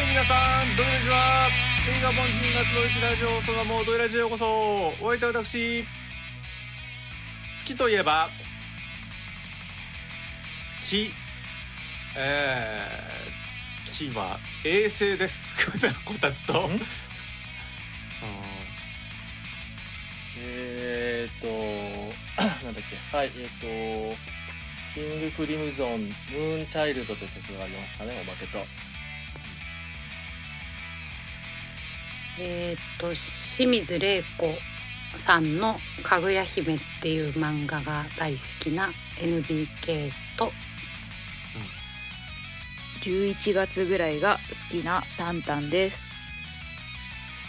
はい皆さんどうもこんにちは。映画凡人が集いしラジオそのもうドイラジオへようこそ。お相手は私月といえば月えー、月は衛星です。こたつと。ん？えーっと、なんだっけ、はい、えーっと、キングクリムゾン、ムーンチャイルドという曲がありますかね、おまけと。えーっと清水玲子さんの「かぐや姫」っていう漫画が大好きな NBK と11月ぐらいが好きなタンタンです。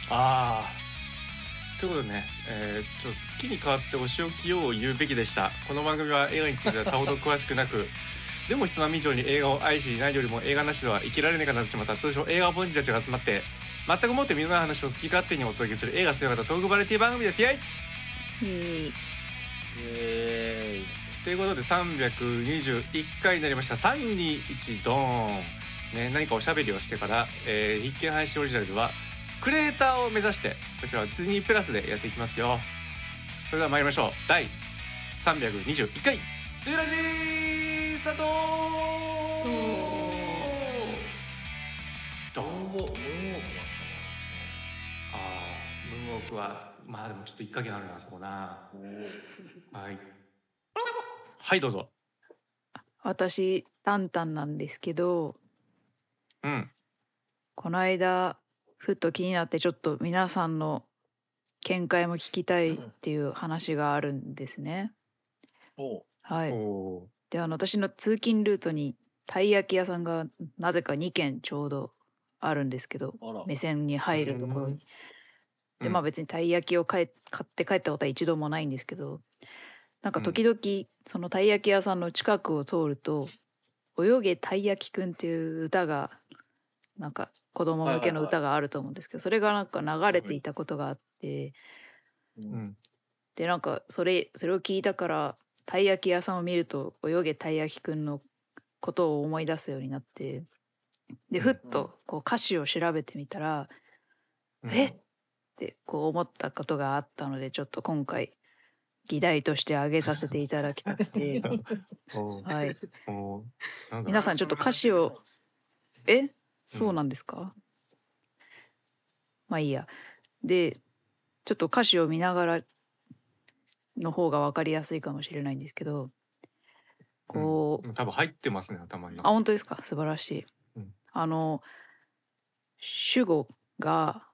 ああということでね、えー、ちょっと月に代わってお仕置きを言うべきでしたこの番組は映画についてはさほど詳しくなく でも人並み以上に映画を愛しないよりも映画なしでは生きられないかなっちまった通称映画凡人たちが集まって全くもって身のない話を好き勝手にお届けする映画姿トークバラエティ番組です。イエイ。イエーイ。えということで321回になりました。321ドーン、ね、何かおしゃべりをしてから、えー、必見配信オリジナルではクレーターを目指してこちらはディズニープラスでやっていきますよ。それでは参りましょう。第321回「トゥーラジー」スタートドーンームーンウォークはまあでもちょっと一加減あるなそこな。なはい。はいどうぞ。私タンタンなんですけどうん。この間ふっと気になってちょっと皆さんの見解も聞きたいっていう話があるんですね。はい。おであの私の通勤ルートにたい焼き屋さんがなぜか2軒ちょうどあるんですけど目線に入るところに。でうん。まあ別にたい焼きを買え買って帰ったことは一度もないんですけどなんか時々そのたい焼き屋さんの近くを通ると「泳げたい焼きくん」っていう歌がなんか子供向けの歌があると思うんですけどそれがなんか流れていたことがあってでなんかそれそれを聞いたからたい焼き屋さんを見ると「泳げたい焼きくん」のことを思い出すようになってでうんふっとこう歌詞を調べてみたら「えっ!」ってこう思ったことがあったのでちょっと今回議題として挙げさせていただきたくて。はい。皆さんちょっと歌詞をえ？そうなんですか、まあいいや。でちょっと歌詞を見ながらの方が分かりやすいかもしれないんですけどこう、うん。多分入ってますね頭に。あ本当ですか？素晴らしい、うん。あの主語が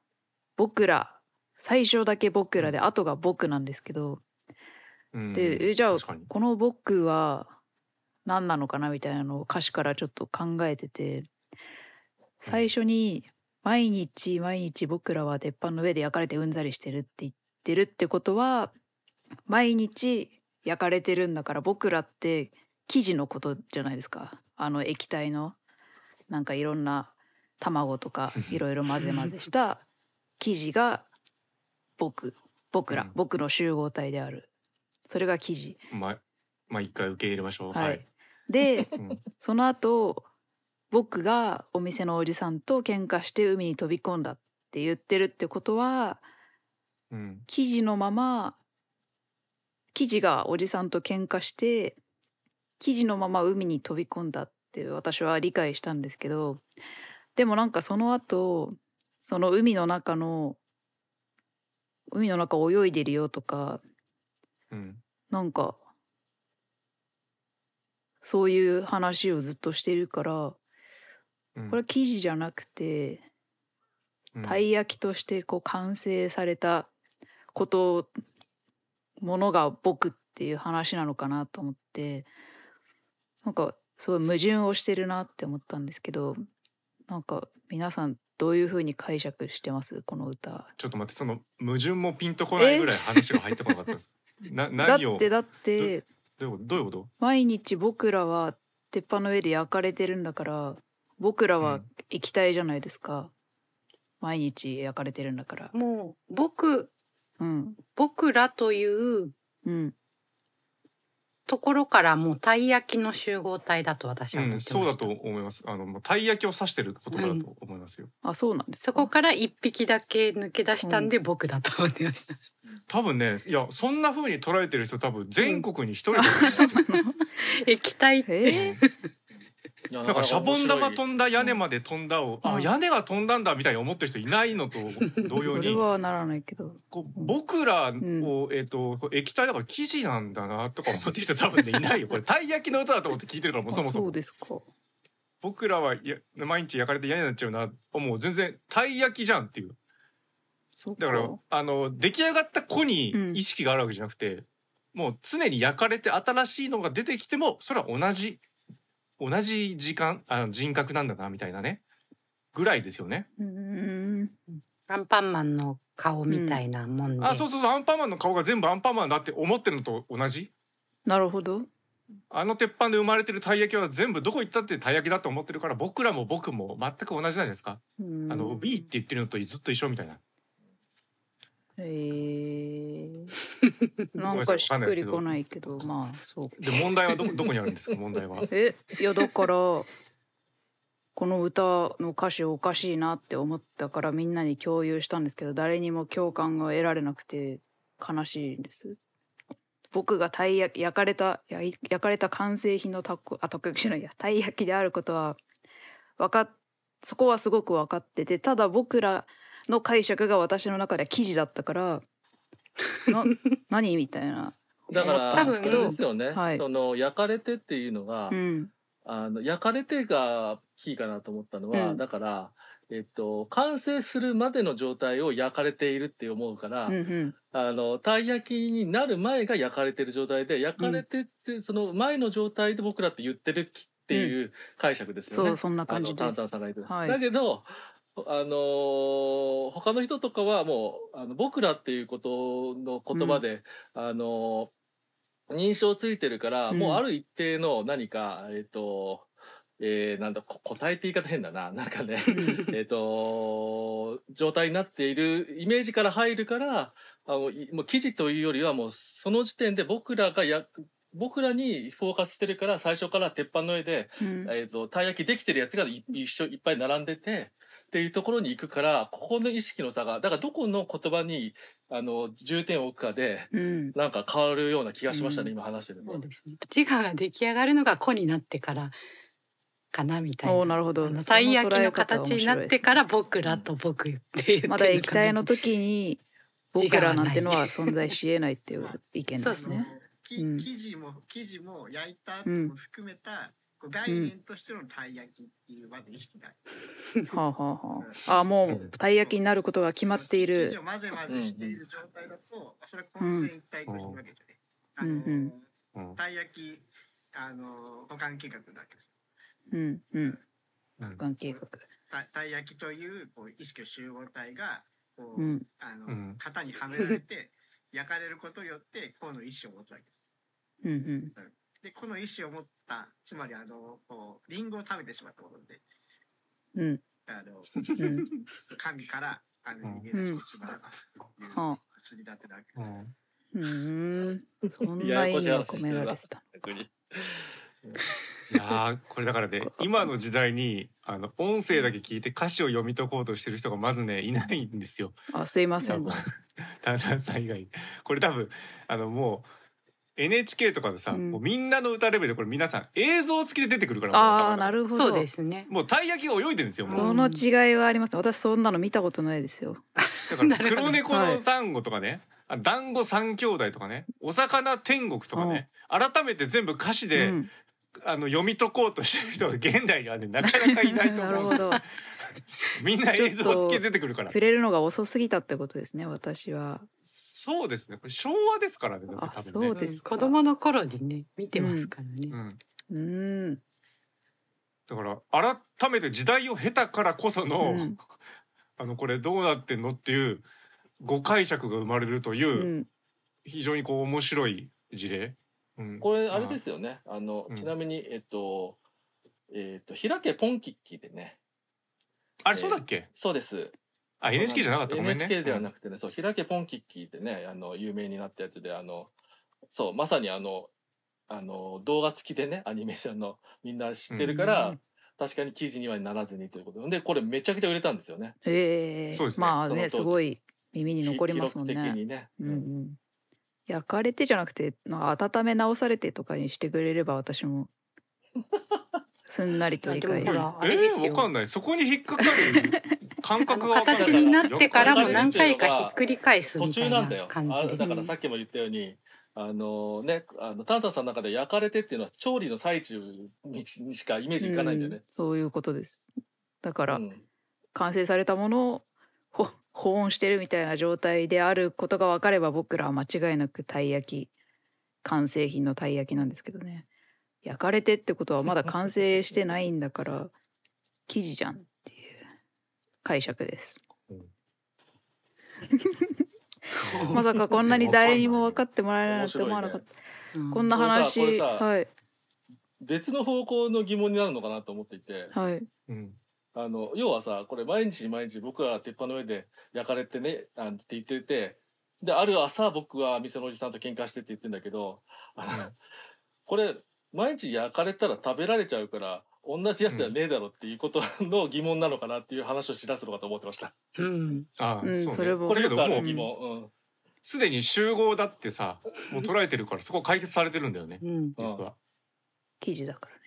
僕ら最初だけ僕らで後が僕なんですけど。うん。でえじゃあこの僕は何なのかなみたいなのを歌詞からちょっと考えてて最初に「毎日毎日僕らは鉄板の上で焼かれてうんざりしてる」って言ってるってことは毎日焼かれてるんだから僕らって生地のことじゃないですか。あの液体のなんかいろんな卵とか いろいろ混ぜ混ぜした生地が僕僕ら、うん。僕の集合体である。それが生地まあまあ一回受け入れましょう。はい、でうん。その後僕がお店のおじさんと喧嘩して海に飛び込んだって言ってるってことはうん。生地のまま生地がおじさんと喧嘩して生地のまま海に飛び込んだって私は理解したんですけどでもなんかその後その海の中の海の中泳いでるよとかうん。なんかそういう話をずっとしてるからうん。これは生地じゃなくてうん。たい焼きとしてこう完成されたことものが僕っていう話なのかなと思ってなんかすごい矛盾をしてるなって思ったんですけどなんか皆さんどういう風に解釈してます？この歌。ちょっと待ってその矛盾もピンとこないぐらい話が入ってこなかったです。なだ何を？ってだって。どういうこと？どういうこと？毎日僕らは鉄板の上で焼かれてるんだから僕らは液体じゃないですか、毎日焼かれてるんだから。もう僕うん。僕らといううんところからもうたい焼きの集合体だと私はうん、思ってました、そうだと思います。あのもうたい焼きを指してる言葉だと思いますよ。あそうなんですかそこから一匹だけ抜け出したんで僕だと思ってました。多分ね、いやそんな風に捉えてる人多分全国に一人だと思いますよ。液体 って、えいやなんかシャボン玉ん飛んだ屋根まで飛んだを、うん。あ屋根が飛んだんだみたいに思ってる人いないのと 同様それに。はならないけど。こう僕らを、えっ、と液体だから生地なんだなとか思ってる人多分ねいないよ。これたい焼きの歌だと思って聞いてるからもうそもあそうそもですか。僕らはいや毎日焼かれて嫌になっちゃうなもう。全然たい焼きじゃんっていう。だからあの出来上がった子にうん。意識があるわけじゃなくて、もう常に焼かれて新しいのが出てきてもそれは同じ同じ時間あの人格なんだなみたいなね。ぐらいですよね。うーんアンパンマンの顔みたいなもんで、あそうそうそう。アンパンマンの顔が全部アンパンマンだって思ってるのと同じ。なるほど。あの鉄板で生まれてるたい焼きは全部どこ行ったってたい焼きだと思ってるから僕らも僕も全く同じなんじゃないですか？うーん。あの「ウィー」って言ってるのとずっと一緒みたいな。えー、なんかしっくりこないけどまあそう。で問題はどどこにあるんですか？問題は。えいやだからこの歌の歌詞おかしいなって思ったからみんなに共有したんですけど誰にも共感が得られなくて悲しいんです。僕がたい焼き焼かれた焼かれた完成品のたこあたこ焼きじゃないや。たい焼きであることはわかっそこはすごく分かっててただ僕らの解釈が私の中では記事だったから な何？みたいな。だから多分ですよね、はい。その焼かれてっていうのが、うん。あの焼かれてがキーかなと思ったのは、うん。だからえっと完成するまでの状態を焼かれているって思うから、うんうん。あのたい焼きになる前が焼かれてる状態で焼かれてって、その前の状態で僕らって言ってるっていう解釈ですよね。そうそんな感じです。はい。だけどあのー他の人とかはもうあの僕らっていうことの言葉で、あのー認証ついてるから、うん。もうある一定の何かえっ、とえーなんだこ答えって言い方変だな。なんかねえっと状態になっているイメージから入るからあのいもう記事というよりはもうその時点で僕らがや僕らにフォーカスしてるから最初から鉄板の上でうん。えー、とたい焼きできてるやつがい一緒いっぱい並んでてっていうところに行くからここの意識の差がだからどこの言葉にあの重点を置くかでうん。なんか変わるような気がしましたね、うん。今話してるとそう。ですね。自我が出来上がるのが子になってからかなみたいな。おーなるほど。たい焼きの形になってから僕らと僕って言ってるまだ液体の時時に僕らなんてのは存在しえないっていう意見ですそうね。生地も生地も焼いた後も含めた、こう概念としてのたい焼きっていうまず意識がはあはあはあ。あもうたい焼きになることが決まっている。を混ぜ混ぜしている状態だと、それは混然一体としてるわけですよね。あのうん。うん。うん。たい焼きあの保管計画だけですうん。うん。うん。関計画。たたい焼きというこう意識の集合体がこう、うん。あの、うん。型にはめられて焼かれることによってこの意思を持つわけです。うん。うん。でこの意思を持ったつまりあのこうリンゴを食べてしまったことでうんあのうん。神からあのうん 逃げ出してしまうというはあ。薬だってだけうんうーん。そんな意味が込められてた。いやーこれだからね今の時代にあの音声だけ聞いて歌詞を読み解こうとしてる人がまずねいないんですよ。あすいません。タンタンさん以外にこれ多分あのもう NHK とかでさ、うんもうみんなの歌レベルでこれ皆さん映像付きで出てくるからああなるるほど。そうですねもうたい焼きが泳いでるんですよもうその違いはあります。私そんなの見たことないですよ。だから 黒猫の単語とかね、あ団子三兄弟とかねお魚天国とかね、改めて全部歌詞で、うんあの読み解こうとしてる人が現代にはねなかなかいないとなる思うほど。みんな映像付きで出てくるから触れるのが遅すぎたってことですね。私は。そうですね。これ昭和ですからねだってあ多分ね。そうですか。子供の頃にね見てますからね、うん、うーん。だから改めて時代を経たからこその、うん。あのこれどうなってんのっていう誤解釈が生まれるというう、ん。非常にこう面白い事例、うん、これあれですよね。あの、うん。ちなみにえっとえっと平家ポンキッキでね。あれそうだっけ、そうですあ NHK じゃなかった？ごめんね。NHK ではなくてね、そう平家ポンキッキーってねあの有名になったやつであのそうまさにあのあの動画付きでねアニメーションのみんな知ってるから、うん。確かに記事にはならずにということで。でこれめちゃくちゃ売れたんですよね。ええそうですね。まあねすごい耳に残りますもん記録的ね。にね。うんうん。焼かれてじゃなくてなんか温め直されてとかにしてくれれば私も。すんなりと理解えれですよー、わかんない。そこに引っかかる？感覚がわかんない形になってからも何回かひっくり返す途みたいな中なんだよ。感じであだからさっきも言ったように、あのね、あのタンタンさんの中で焼かれてっていうのは調理の最中ににしかイメージいかないんだよねうん。そういうことです。だから、うん完成されたものをほ保温してるみたいな状態であることが分かれば僕らは間違いなくたい焼き完成品のたい焼きなんですけどね焼かれてってことはまだ完成してないんだから生地じゃん解釈です。まさかこんなに誰にも分かってもらえないなんて思わなかった、うん。こんな話はい。別の方向の疑問になるのかなと思っていて、はい。うん。あの要はさこれ毎日毎日僕は鉄板の上で焼かれてねあって言っててである朝僕は店のおじさんと喧嘩してって言ってんだけどあのこれ毎日焼かれたら食べられちゃうから同じやつじゃねえだろっていうことの疑問なのかなっていう話をしだすのかと思ってました。うん。あうんそうね。それも。これよくあだけどもうる疑問。うん。すでに集合だってさもう捉えてるからそこ解決されてるんだよねうん。実は。生地だからね。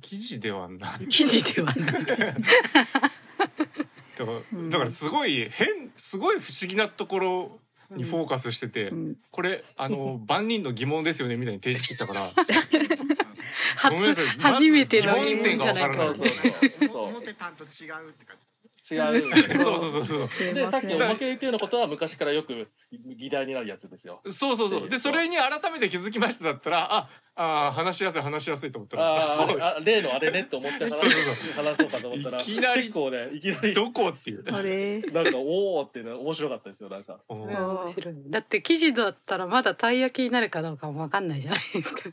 記事ではない。生地ではない。だからうん。だからすごい変すごい不思議なところにフォーカスしてて、うん。これあの万人の疑問ですよねみたいに提示してたから 初初めての疑問じゃないか。思ってたんと違うって感じ。違う。そうそうそう。そうでさっきおまけ言ったようなことは昔からよく議題になるやつですよ。そうそうそう。でそれに改めて気づきましただったらああ話しやすい話しやすいと思ったらあ 例のあれねって思って話そうそう話そうかと思ったらいきなり結構ねいきなり。どこっていう。あれ？なんかおおってね面白かったですよなんか。うん面白いだって生地だったらまだたい焼きになるかどうかもわかんないじゃないですか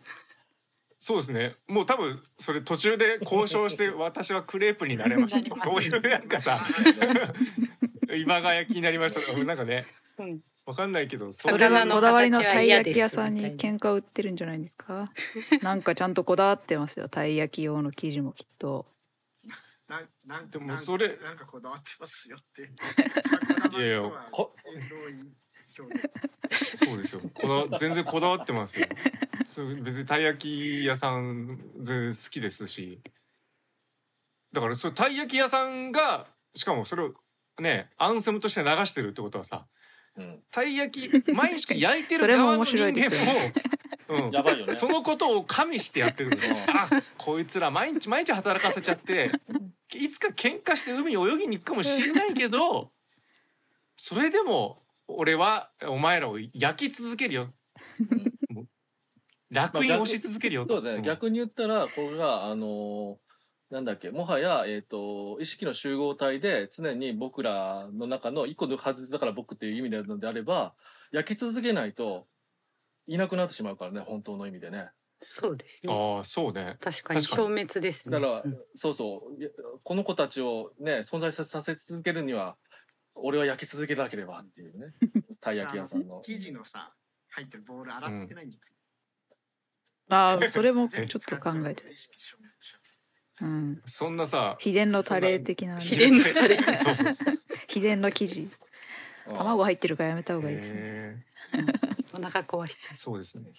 そうですね。もう多分それ途中で交渉して 私はクレープになれましたとかそういうなんかさ 今が焼きになりましたとかなんかねうん。わかんないけどそれはこだわりのたい焼き屋さんに喧嘩売ってるんじゃないですか？なんかちゃんとこだわってますよ。たい焼き用の生地もきっと。なんなんでもそれなんかこだわってますよって。いやいやそうですよ。こだ全然こだわってますよ。別にたい焼き屋さん全然好きですし。だからそれたい焼き屋さんがしかもそれをねアンセムとして流してるってことはさうん。たい焼き毎日焼いてる側の人面白いですよ間も、うん、やばいよね。そのことを加味してやってるからうん。あこいつら毎日毎日働かせちゃっていつか喧嘩して海に泳ぎに行くかもしれないけどそれでも俺はお前らを焼き続けるよ。楽に押し続けるよ。そうだね、ん。逆に言ったらこれがあのーなんだっけもはや、えー、と意識の集合体で常に僕らの中の一個のはずだから僕っていう意味でのであれば焼き続けないといなくなってしまうからね本当の意味でね。そうですねああそうね。確かに消滅ですね。だから、うん。そうそう。この子たちをね存在ささせ続けるには俺は焼き続けなければっていうね。たい焼き屋さんの。生地のさ入ってるボール洗ってないんじゃないああ それもちょっと考えてる、ううん、そんなさ秘伝のタレ的な、ね、秘伝のタレ。そうそうそう。秘伝の生地。うん卵入ってるからやめた方がいいですね。へお腹壊しちゃーそうですね。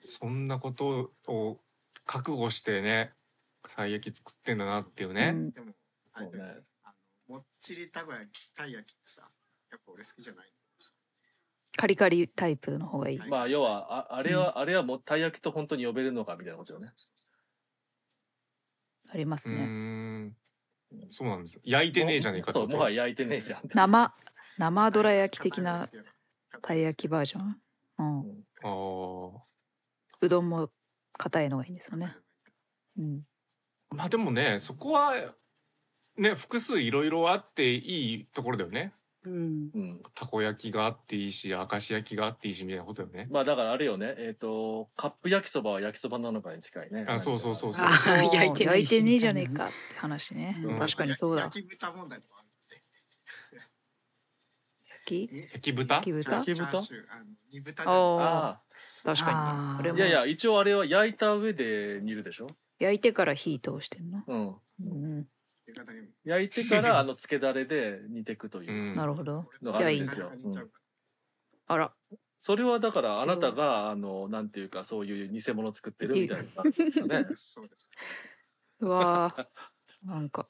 そんなことを覚悟してねたい焼き作ってんだなっていうね、うん。そうねもっちりたこ焼きたい焼きってさやっぱ俺好きじゃないカリカリタイプの方がいい。まあ要はああれは、あれはもうたい焼きと本当に呼べるのかみたいなことよね。ありますうーねん。そうなんです。焼いてねえじゃねえかってそうこともはや焼いてねえじゃん。生生どら焼き的なたい焼きバージョン、うん、あー。うどんも硬いのがいいんですよね、うん、まあでもねそこはね複数いろいろあっていいところだよね。ううん。うん、たこ焼きがあっていいし明石焼きがあっていいしみたいなことだよね。まあだからあれよね。えっ、とカップ焼きそばは焼きそばなのかに近いね。あそうそうそうそう。焼いて焼いてね。えじゃねえかって話ね、うん。確かにそうだ焼き豚問題とかあるんでき焼き豚？焼き豚？焼き豚？煮豚ああ確かにこれもあいやいや一応あれは焼いた上で煮るでしょ？焼いてから火通してんの、うん。うん、焼いてから あの漬けだれで煮ていくという。う、ん。なるほど。のがあるんですよ。あら。それはだからあなたがあのなんていうかそういう偽物作ってるみたいな感じですよね。そうわー。なんか。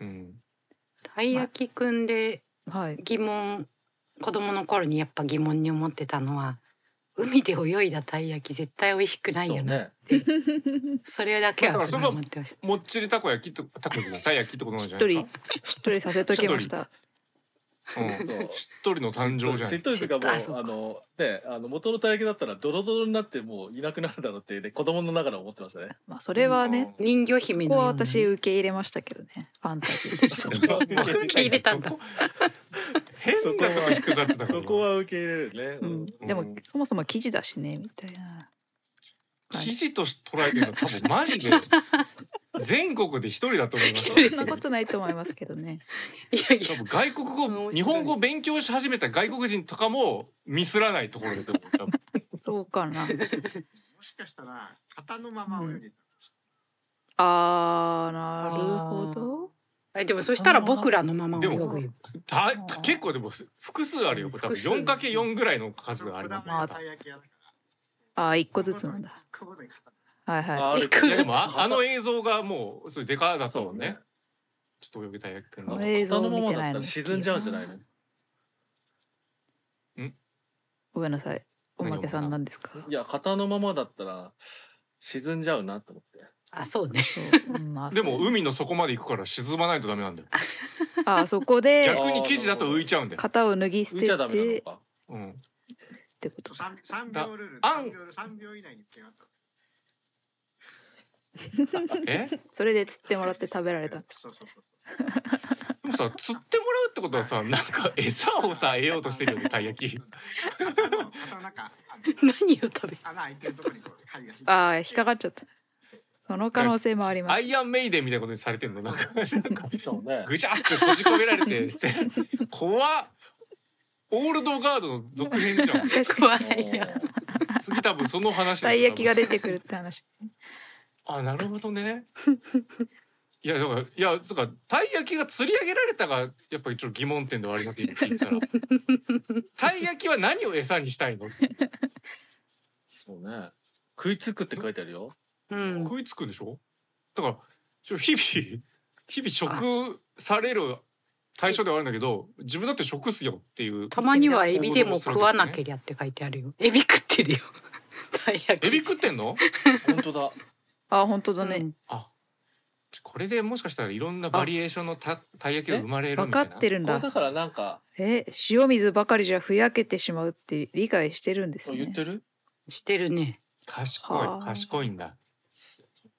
うん。たい焼きくんではい。疑問子供の頃にやっぱ疑問に思ってたのは海で泳いだたい焼き絶対美味しくないそうよねねそれだけはすごい思ってました。もっちりたこ焼きとたこ焼きのたい焼きってことなんしっとりじゃないですか。しっとりさせときました。うんそうしっとりの誕生じゃないしっですか。とりというかもうあのねあの元のたい焼きだったらドロドロになってもういなくなるだろうって、ね、子供の中で思ってましたね。まあそれはね人魚そこは姫のような私受け入れましたけどね。ファンタジーとしては。受け入れたんだ。変なとこ引っかかってたからそこは受け入れるね。うん、でもそもそも記事だしねみたいな記事として捉えてるの多分マジで 全国で一人だと思います。一そんなことないと思いますけどね。いやいや。多分外国語日本語勉強し始めた外国人とかもミスらないところですよ多分。そうかな。もしかしたら型のまま泳いでた、あーなるほど。えでもそしたら僕らのまま泳でもぐよた結構でも複数あるよ。多分複数。4×4 ぐらいの数がありますまああー一個ずつなんだ。はいはい。ああるいやでもああの映像がもうそれでかだったもんね。ちょっと泳ぎたいくんの。その映像そのまま見てないの沈んじゃうんじゃないの？ごめんなさい。おまけさんなんですか？いや型のままだったら沈んじゃうなと思って。あそうね。でも海の底まで行くから沈まないとダメなんだよ。あーそこで逆に記事だと浮いちゃうんだよ、型を脱ぎ捨て浮いちゃダメなのて。うん、てことか？三三秒ルールあ三秒三秒以内に決まった。え？それで釣ってもらって食べられたんです。そうそうそうでもさ釣ってもらうってことはさなんか餌をさ得ようとしてるよねたい焼き。型の型の中あの何を食べ？穴開いてるところにこう針が引いてああ引っかかっちゃった。その可能性もあります。アイアンメイデンみたいなことにされてるのなんかなんか。そうね。ぐちゃって閉じ込められてして。怖っオールドガードの続編じゃん。怖にいよ。次多分その話たい焼きが出出てくるって話。あなるほどね。いやだからいやそうかたい焼きが釣り上げられたがやっぱりちょっと疑問点ではありますよ聞いたら。たい焼きは何を餌にしたいの？そうね。食いつくって書いてあるよ。うん。食いつくんでしょ？だからちょ日々日々食される対象ではあるんだけど自分だって食っすよっていう。たまにはエビでも食わなけりゃって書いてあるよ。エビ食ってるよ。たい焼き。エビ食ってんの？本当だ。あ本当だね。うん。あ。これでもしかしたらいろんなバリエーションのたたい焼きが生まれる分かみたいな？ってるんだ。だからなんかえ塩水ばかりじゃふやけてしまうって理解してるんですね。言ってる？してるね。賢はいあ。賢いんだ。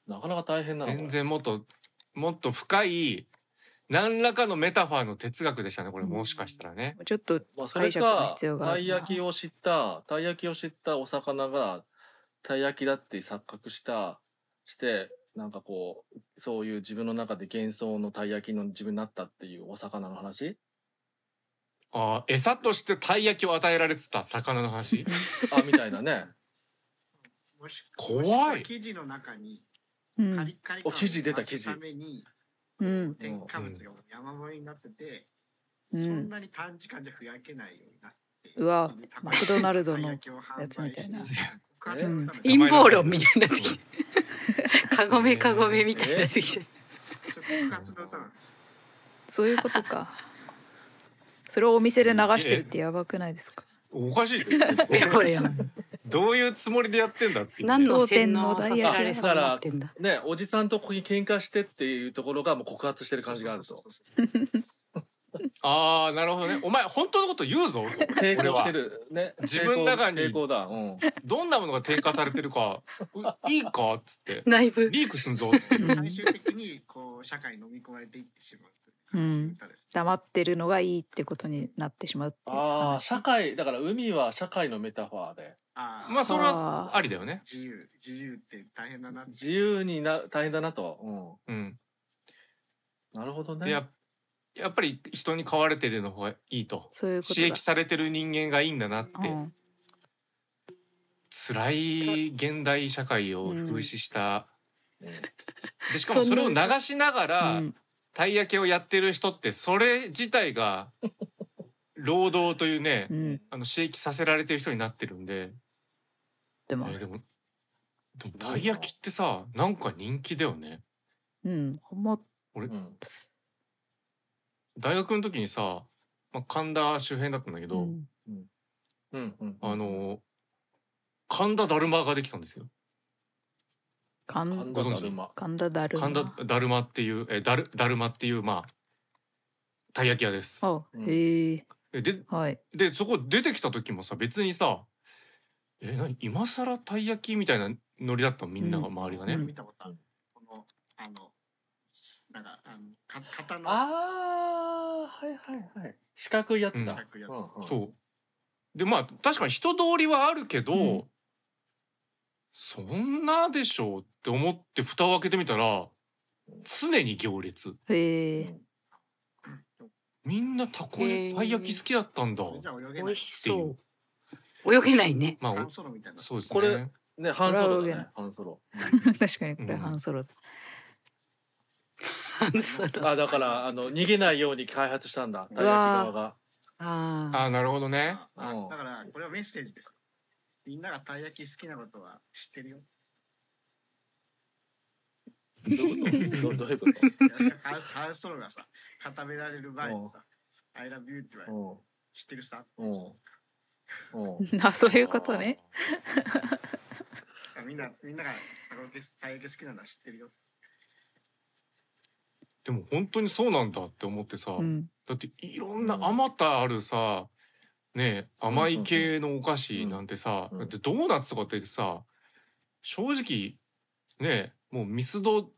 なかなか大変なの。全然もっともっと深い何らかのメタファーの哲学でしたねこれうん。もしかしたらね。ちょっとまあ、それ解釈のか必要があたい焼きを知ったたい焼きを知ったお魚がたい焼きだって錯覚したしてなんかこうそういう自分の中で幻想のたい焼きの自分になったっていうお魚の話？あー餌としてたい焼きを与えられてた魚の話？あみたいなね。怖い。もしくは生地の中にうん。カリカリ感を出すためにうん。添加物が山盛りになってて、うそんんなに短時間でふやけないようになってうわマクドナルドのやつみたいな。うん陰謀論みたいになってきて。カゴメカゴメみたいになってきて。そういうことか。それをお店で流してるってやばくないですか？おかしい いやこれやどういうつもりでやってんだっていう。何の洗脳させ当店のられそうになってんだ。ねおじさんとここに喧嘩してっていうところがもう告発してる感じがあるとああなるほどね。お前本当のこと言うぞ。抵抗してる。ね。自分の中に抵抗だ。うん。どんなものが低下されてるか。ういいかっつって。内部。リークすんぞっていう。最終的にこう社会に飲み込まれていってしまうう歌です。黙ってるのがいいってことになってしまうっていうああ話社会だから海は社会のメタファーでああまあそれはありだよね。自由自由って大変だな自由にな大変だなと、うん。うん、なるほどでやねやっぱり人に飼われてるの方がいいと。そういうこと刺激されてる人間がいいんだなって、だ。うん。辛い現代社会を風刺した、うん。でしかもそれを流しながら、うん。たい焼きをやってる人ってそれ自体が労働というね、うん。あの刺激させられてる人になってるんで、出ます。えーでもでもたい焼きってさなんか人気だよねうん。ほんま、うん大学の時にさ、まあ、神田周辺だったんだけど、うんうんうんあの神田だるまができたんですよ神田だるま神田だるま。神田だるまっていうえだるだるまっていうまあたい焼き屋ですあ、うんへえ。えではい。でそこ出てきた時もさ別にさえ何？今更たい焼きみたいなノリだったの？みんながうん周りがね、うん。見たことある。このあのなんかあのか型の。ああはいはいはい。四角いやつだ、四角いやつ。うんうん。そう。でまあ確かに人通りはあるけど、うん。そんなでしょうって思って蓋を開けてみたら常に行列。へえ。みんなたこ焼き好きだったんだ。それじゃ泳げない。美味。しそう泳げないね。まあハンソロみたいな。おそうですね。これね半ソロね。半ソロ。確かにこれうん。半ソロ。そのあだからあの逃げないように開発したんだ。たい側が。あー。あーなるほどね。だからこれはメッセージです。みんながたい焼き好きなことは知ってるよ。どういうこと？どどういうこと？ハンハンソロがさ固められる前にさ「I love you」って言われてうん。知ってるさ。あ、そういうことね。みんなみんながたこ焼きたい焼き好きなのは知ってるよ。でも本当にそうなんだって思ってさ、うん。だっていろんなあまたあるさね甘い系のお菓子うんなんてさ、うん。だってドーナツとかってさ正直ねもうミスド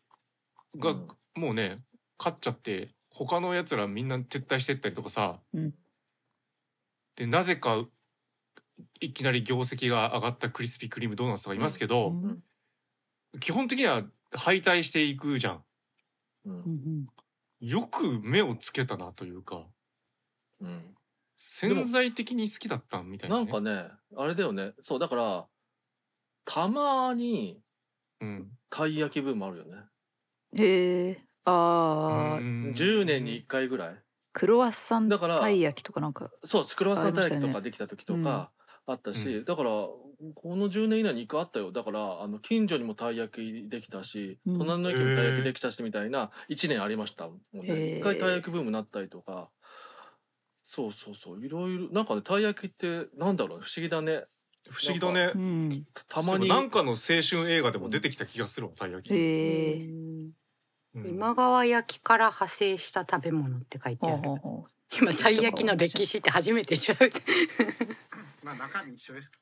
がうん。もうね勝っちゃって他のやつらみんな撤退してったりとかさ、うん。でなぜかいきなり業績が上がったクリスピークリームドーナツとかいますけど、うん。基本的には敗退していくじゃん。うん。うんよく目をつけたなというかうん。潜在的に好きだったみたいな、ね。なんかねあれだよね。そうだからたまにうん、たい焼きブームあるよね。へえ。ああ、うん。10年に1回ぐらい。クロワッサンだからたい焼きとかなんか。そうクロワッサンたい焼きとかできた時とかあったし、うん。だからこの10年以内に1回あったよ。だからあの近所にもたい焼きできたし、うん。隣の駅にもたい焼きできたしみたいな1年ありました。もんねへー。一回たい焼きブームになったりとか。そうそうそう。いろいろなんかねたい焼きってなんだろう不思議だね。不思議だね。う。ん。たまになんかの青春映画でも出てきた気がするわたい焼き。へ今川焼きから派生した食べ物って書いてほある今たい焼きの歴史って初めて調べてまあ中身一緒ですけ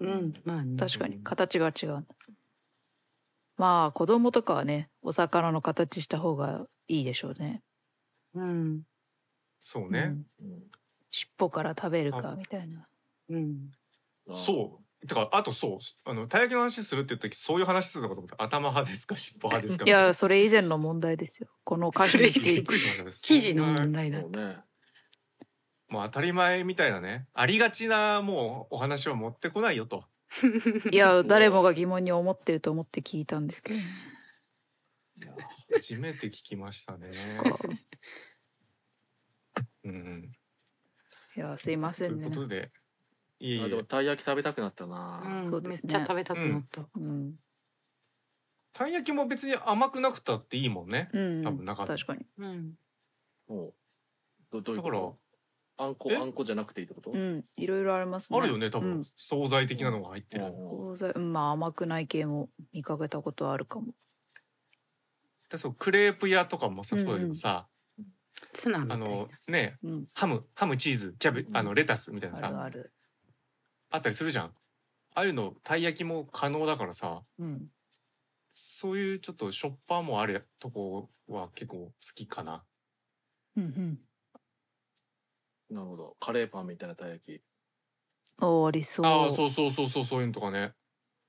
うんまあ。確かに。形が違う。まあ子供とかはね、お魚の形した方がいいでしょうね。うん。そうね、尻尾から食べるかみたいな。うん。そう。てかあとそう。あのたい焼きの話するって言った時そういう話するのかと思った。頭派ですか尻尾派ですかいや、それ以前の問題ですよ。この歌詞について。記事の問題だ。そうねもう当たり前みたいなねありがちなもうお話は持ってこないよと。いや、誰もが疑問に思ってると思って聞いたんですけどね。初めて聞きましたね。こううん。いや、すいまとせんね。いうことでいえ。いあでもえたい焼き食べたくなったな、うんそうですね。めっちゃ食べたくなった。うん。たい焼きも別に甘くなくたっていいもんね。うん。多分なかった確かに。うん。おう。どどういうだからあんこえ？あんこじゃなくていいってこと、うん。いろいろありますね。あるよね多分、うん惣菜的なのが入ってる惣菜うんまあ甘くない系も見かけたことあるかも。でそうクレープ屋とかもさそうだけどさ、ツナみたいなあのねうん。ハムハムチーズキャベうんあのレタスみたいなあさ、るある。あったりするじゃんああいうのたい焼きも可能だからさうん。そういうちょっとしょっぱもあるとこは結構好きかなうんうん。なるほど。カレーパンみたいなたい焼き。おありそう。ああそうそうそうそうそういうのとかね。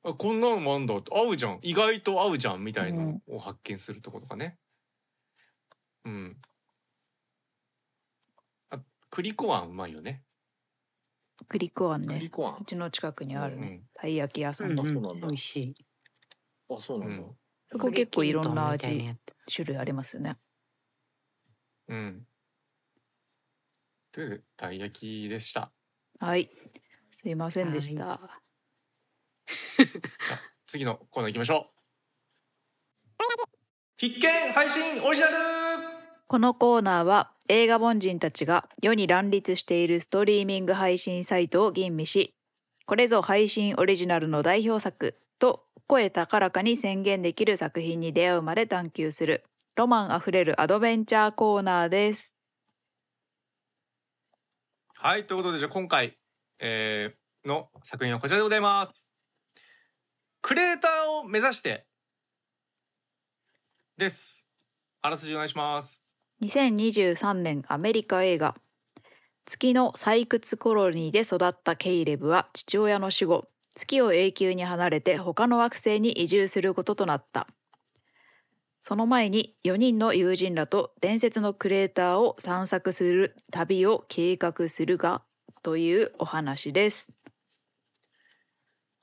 あこんなのもあんだ。って合うじゃん。意外と合うじゃんみたいのを発見するとことかね。うん。栗粉あんうまいよね。クリコアングリねコアンうちの近くにあるね、うん。たい焼き屋さん。で、あそうなんだ。美味しい。あそうなんだ、うん。そこ結構いろんな味種類ありますよね。うん。というたい焼きでした。はい。すいませんでした、じゃあ次のコーナー行きましょう。必見配信オリジナル。このコーナーは映画凡人たちが世に乱立しているストリーミング配信サイトを吟味しこれぞ配信オリジナルの代表作と声高らかに宣言できる作品に出会うまで探求するロマンあふれるアドベンチャーコーナーですはい、ということでじゃあ今回、えーの作品はこちらでございます。クレーターを目指してです。あらすじお願いします。2023年アメリカ映画月の採掘コロニーで育ったケイレブは父親の死後月を永久に離れて他の惑星に移住することとなったその前に4人の友人らと伝説のクレーターを散策する旅を計画するがというお話です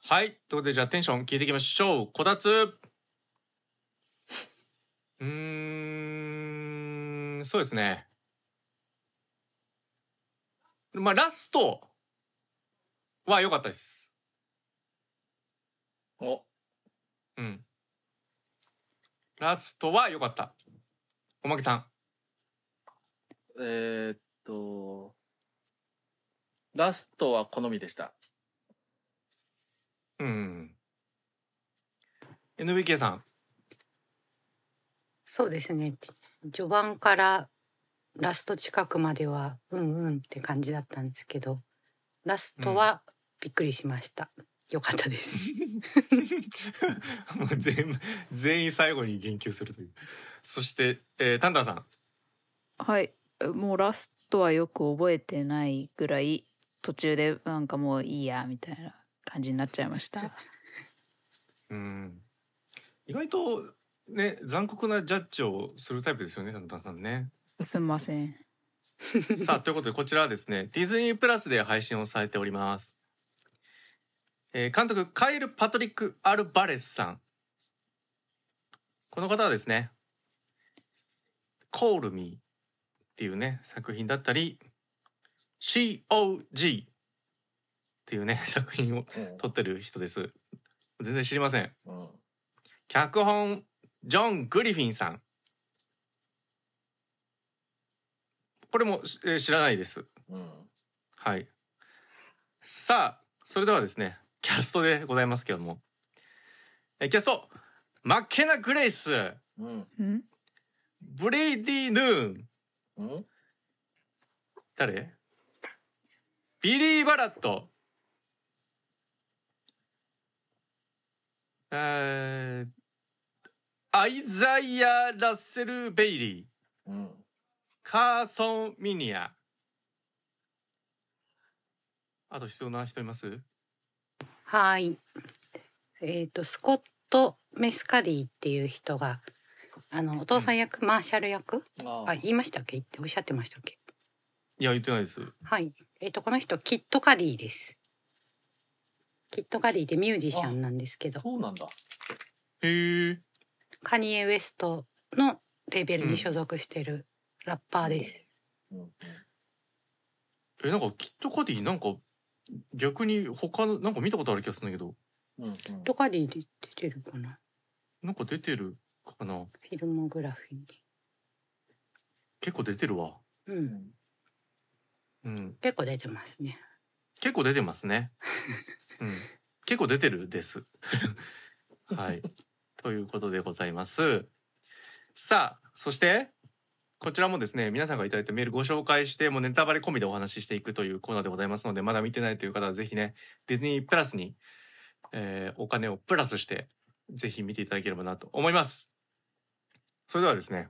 はい、ということでじゃあテンション聞いていきましょう。こたつ。うーん、そうですね。まあラストは良かったです。おうん。ラストは良かった。おまけさん。えーっとラストは好みでしたうん。NVK さん。そうですね。序盤からラスト近くまではうんうんって感じだったんですけど、ラストはびっくりしました。よかったです。も う全部全員最後に言及するという。そして、えー、タンタンさん。はいもうラストはよく覚えてないぐらい途中でなんかもういいやみたいな感じになっちゃいました うん。意外とね残酷なジャッジをするタイプですよねタンタンさんね。すんませんさあということでこちらはですねディズニープラスで配信をされております。えー監督カイル・パトリック・アルバレスさん。この方はですね「Call Me」っていうね作品だったり「COG」っていうね 作品をうん撮ってる人です。全然知りません。うん脚本ジョン・グリフィンさん。これも、しえー知らないです。うんはい。さあ、それではですね、キャストでございますけども。えーキャスト、マッケナ・グレイス、うん。ん？ブレイディ・ヌーン、うん？誰？ビリー・バラット、えーアイザイア・ラッセル・ベイリー、うん。カーソン・ミニア。あと必要な人います？はい。えっ、とスコット・メスカディっていう人があのお父さん役、マーシャル役ああ言いましたっけ？っておっしゃってましたっけ？いや、言ってないです。はい。えっ、とこの人キット・カディです。キット・カディってミュージシャンなんですけどそうなんだへえ。カニエ・ウエストのレーベルに所属してるラッパーです。うんえ、なんか、キットカディ、なんか、逆に他の、なんか見たことある気がするんだけど、うんうんキット・カディで出てるかな？なんか出てるかな？フィルモグラフィーに。結構出てるわ。う。うんんうん。結構出てますね。結構出てますね。うん。結構出てるです。はい。ということでございます。さあ、そして、こちらもですね、皆さんがいただいたメールご紹介して、もうネタバレ込みでお話ししていくというコーナーでございますので、まだ見てないという方はぜひね、ディズニープラスに、えーお金をプラスして、ぜひ見ていただければなと思います。それではですね、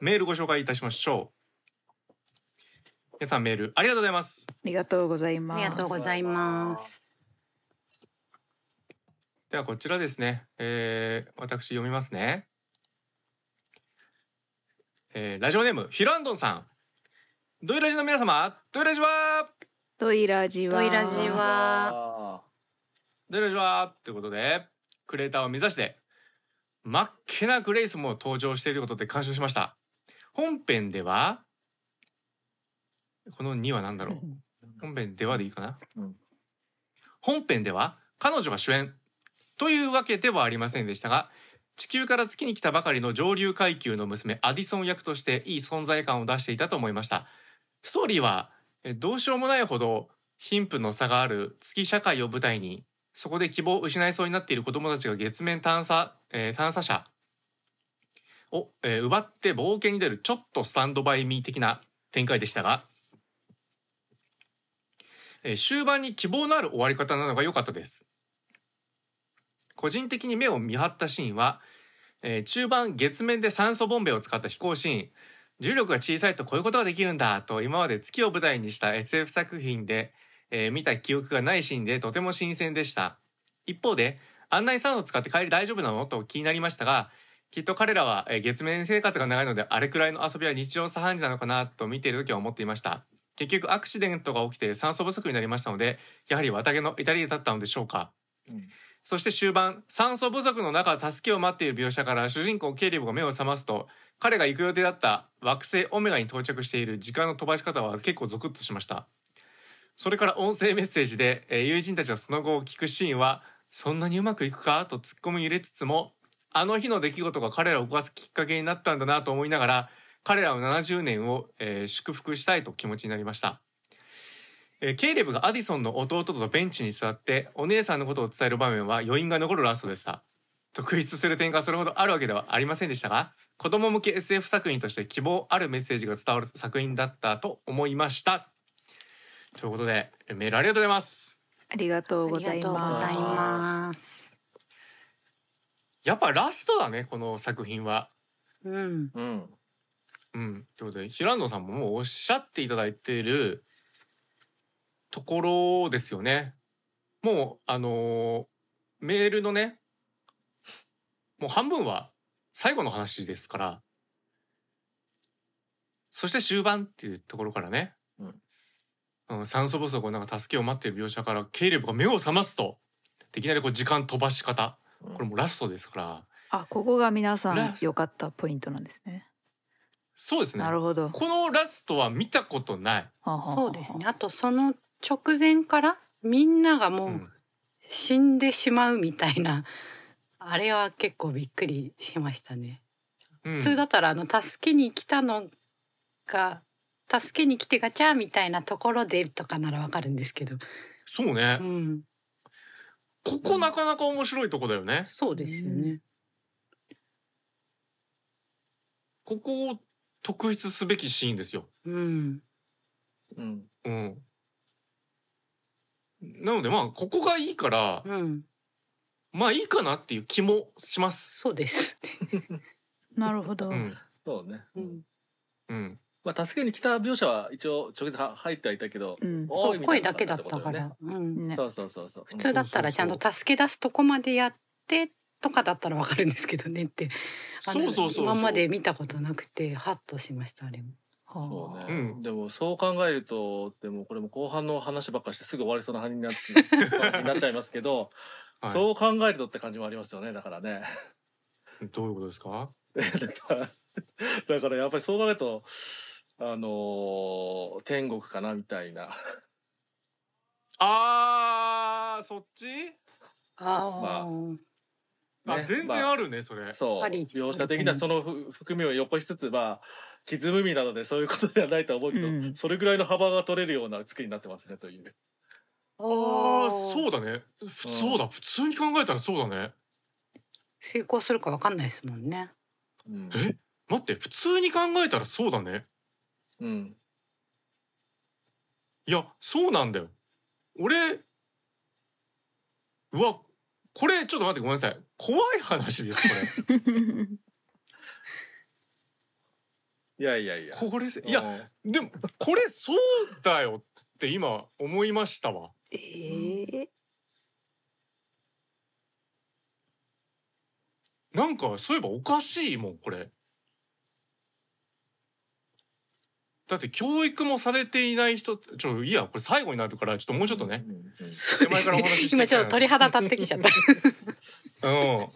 メールご紹介いたしましょう。皆さんメールありがとうございます。ありがとうございあますりがとうございます。ではこちらですね、えー、私読みますね、えー、ラジオネームフィランドンさん。ドイラジの皆様ドイラジはドイラジは。ドイラジは。あドイラジはということでクレーターを目指して真っけなグレイスも登場していることで感心しました。本編ではこの2は何だろう？本編ではでいいかな、うん。本編では彼女が主演。というわけではありませんでしたが地球から月に来たばかりの上流階級の娘アディソン役としていい存在感を出していたと思いました。ストーリーはどうしようもないほど貧富の差がある月社会を舞台にそこで希望を失いそうになっている子どもたちが月面探査、えー探査車を、えー奪って冒険に出るちょっとスタンドバイミー的な展開でしたが、えー終盤に希望のある終わり方なのが良かったです。個人的に目を見張ったシーンは、えー中盤月面で酸素ボンベを使った飛行シーン。重力が小さいとこういうことができるんだと今まで月を舞台にした SF 作品で、えー見た記憶がないシーンでとても新鮮でした。一方で案内サウンド使って帰り大丈夫なの？と気になりましたがきっと彼らは月面生活が長いのであれくらいの遊びは日常茶飯事なのかなと見ている時は思っていました。結局アクシデントが起きて酸素不足になりましたのでやはり綿毛の至りだったのでしょうか。うん。そして終盤酸素不足の中助けを待っている描写から主人公ケイリブが目を覚ますと彼が行く予定だった惑星オメガに到着している時間の飛ばし方は結構ゾクッとしました。それから音声メッセージで、えー友人たちのその後を聞くシーンはそんなにうまくいくか？とツッコミ入れつつもあの日の出来事が彼らを動かすきっかけになったんだなと思いながら彼らの70年を、えー祝福したいと気持ちになりました。えーケイレブがアディソンの弟とベンチに座ってお姉さんのことを伝える場面は余韻が残るラストでした。特筆する点がそれほどあるわけではありませんでしたが子供向け SF 作品として希望あるメッセージが伝わる作品だったと思いました。ということでえメールありがとうございます。ありがとうございます。やっぱラストだねこの作品は。うん。うん。うん。ということで平野さんももうおっしゃっていただいているところですよね。もうあのーメールのねもう半分は最後の話ですからそして終盤っていうところからね、うん、酸素不足をなんか助けを待っている描写からケイレブが目を覚ますといきなりこう時間飛ばし方。これもうラストですから。あここが皆さん良かったポイントなんですね。そうですね。なるほど。このラストは見たことない、そうですね。あとその直前からみんながもう、うん死んでしまうみたいな、あれは結構びっくりしましたね。うん普通だったらあの助けに来たのが助けに来てガチャみたいなところでとかならわかるんですけど、そうね、うん、ここなかなか面白いとこだよね。そうですよね。ここを特筆すべきシーンですよ。うん、うんうん。なのでまあここがいいからうん、まあいいかなっていう気もします。そうです。なるほど、うん。そうね。うん、うん。まあ助けに来た描写は一応直接は入ってはいたけどうん。おそう声だけだったから、うん、ねそうそうそうそう。普通だったらちゃんと助け出すとこまでやってとかだったらわかるんですけどねって。そうそうそう。今まで見たことなくてハッとしましたあれも。そうね、うん。でもそう考えるとでもこれも後半の話ばっかしてすぐ終わりそうな話になってなっちゃいますけど、はい。そう考えるとって感じもありますよねだからね。どういうことですか？だからやっぱりそう考えるとあのー天国かなみたいな。あーそっち？あまあ。あね全然あるねそれ。そう。描写的にはそのふ含みを残しつつまあ傷踏みなのでそういうことではないとは思うけど、うんそれぐらいの幅が取れるような作りになってますねという。ああそうだだね。ふそうだ普通に考えたらそうだね。成功するかわかんないですもんね。うんえ？待って普通に考えたらそうだね。うんいやそうなんだよ。俺うわこれちょっと待ってごめんなさい怖い話ですこれ。いやいやいや。これいやでもこれそうだよって今思いましたわ。えー、なんかそういえばおかしいもんこれ。だって教育もされていない人ちょいいやこれ最後になるからちょっともうちょっとね、手前からお話しして今ちょっと鳥肌立ってきちゃった。うん。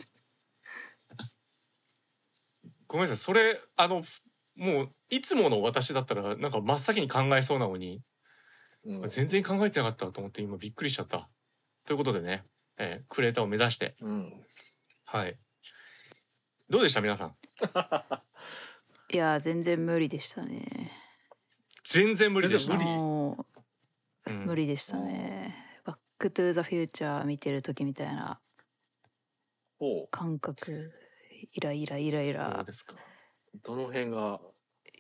ごめんなさい、それ、あの、ふもう、いつもの私だったら、なんか真っ先に考えそうなのに、うん全然考えてなかったと思って、今びっくりしちゃった。ということでね、えークレーターをめざして、うんはい。どうでした皆さん？いやー全然無理でしたね全然無理でした。無理？もううん無理でしたね、バックトゥーザフューチャー見てる時みたいなほう感覚イライライライそうラですか。どの辺が？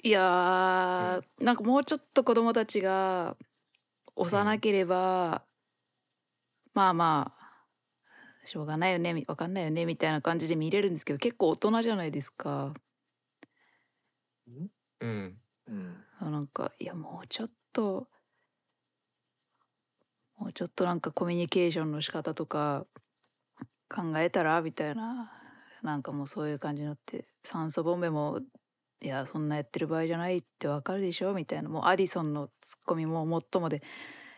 いやー、なんかもうちょっと子供たちが幼ければ、まあまあしょうがないよねみわかんないよねみたいな感じで見れるんですけど結構大人じゃないですか。うん。うん。あなんかいやもうちょっともうちょっとなんかコミュニケーションの仕方とか考えたらみたいななんかもうそういう感じになって酸素ボンベもいやそんなやってる場合じゃないってわかるでしょみたいなもうアディソンのツッコミももっともで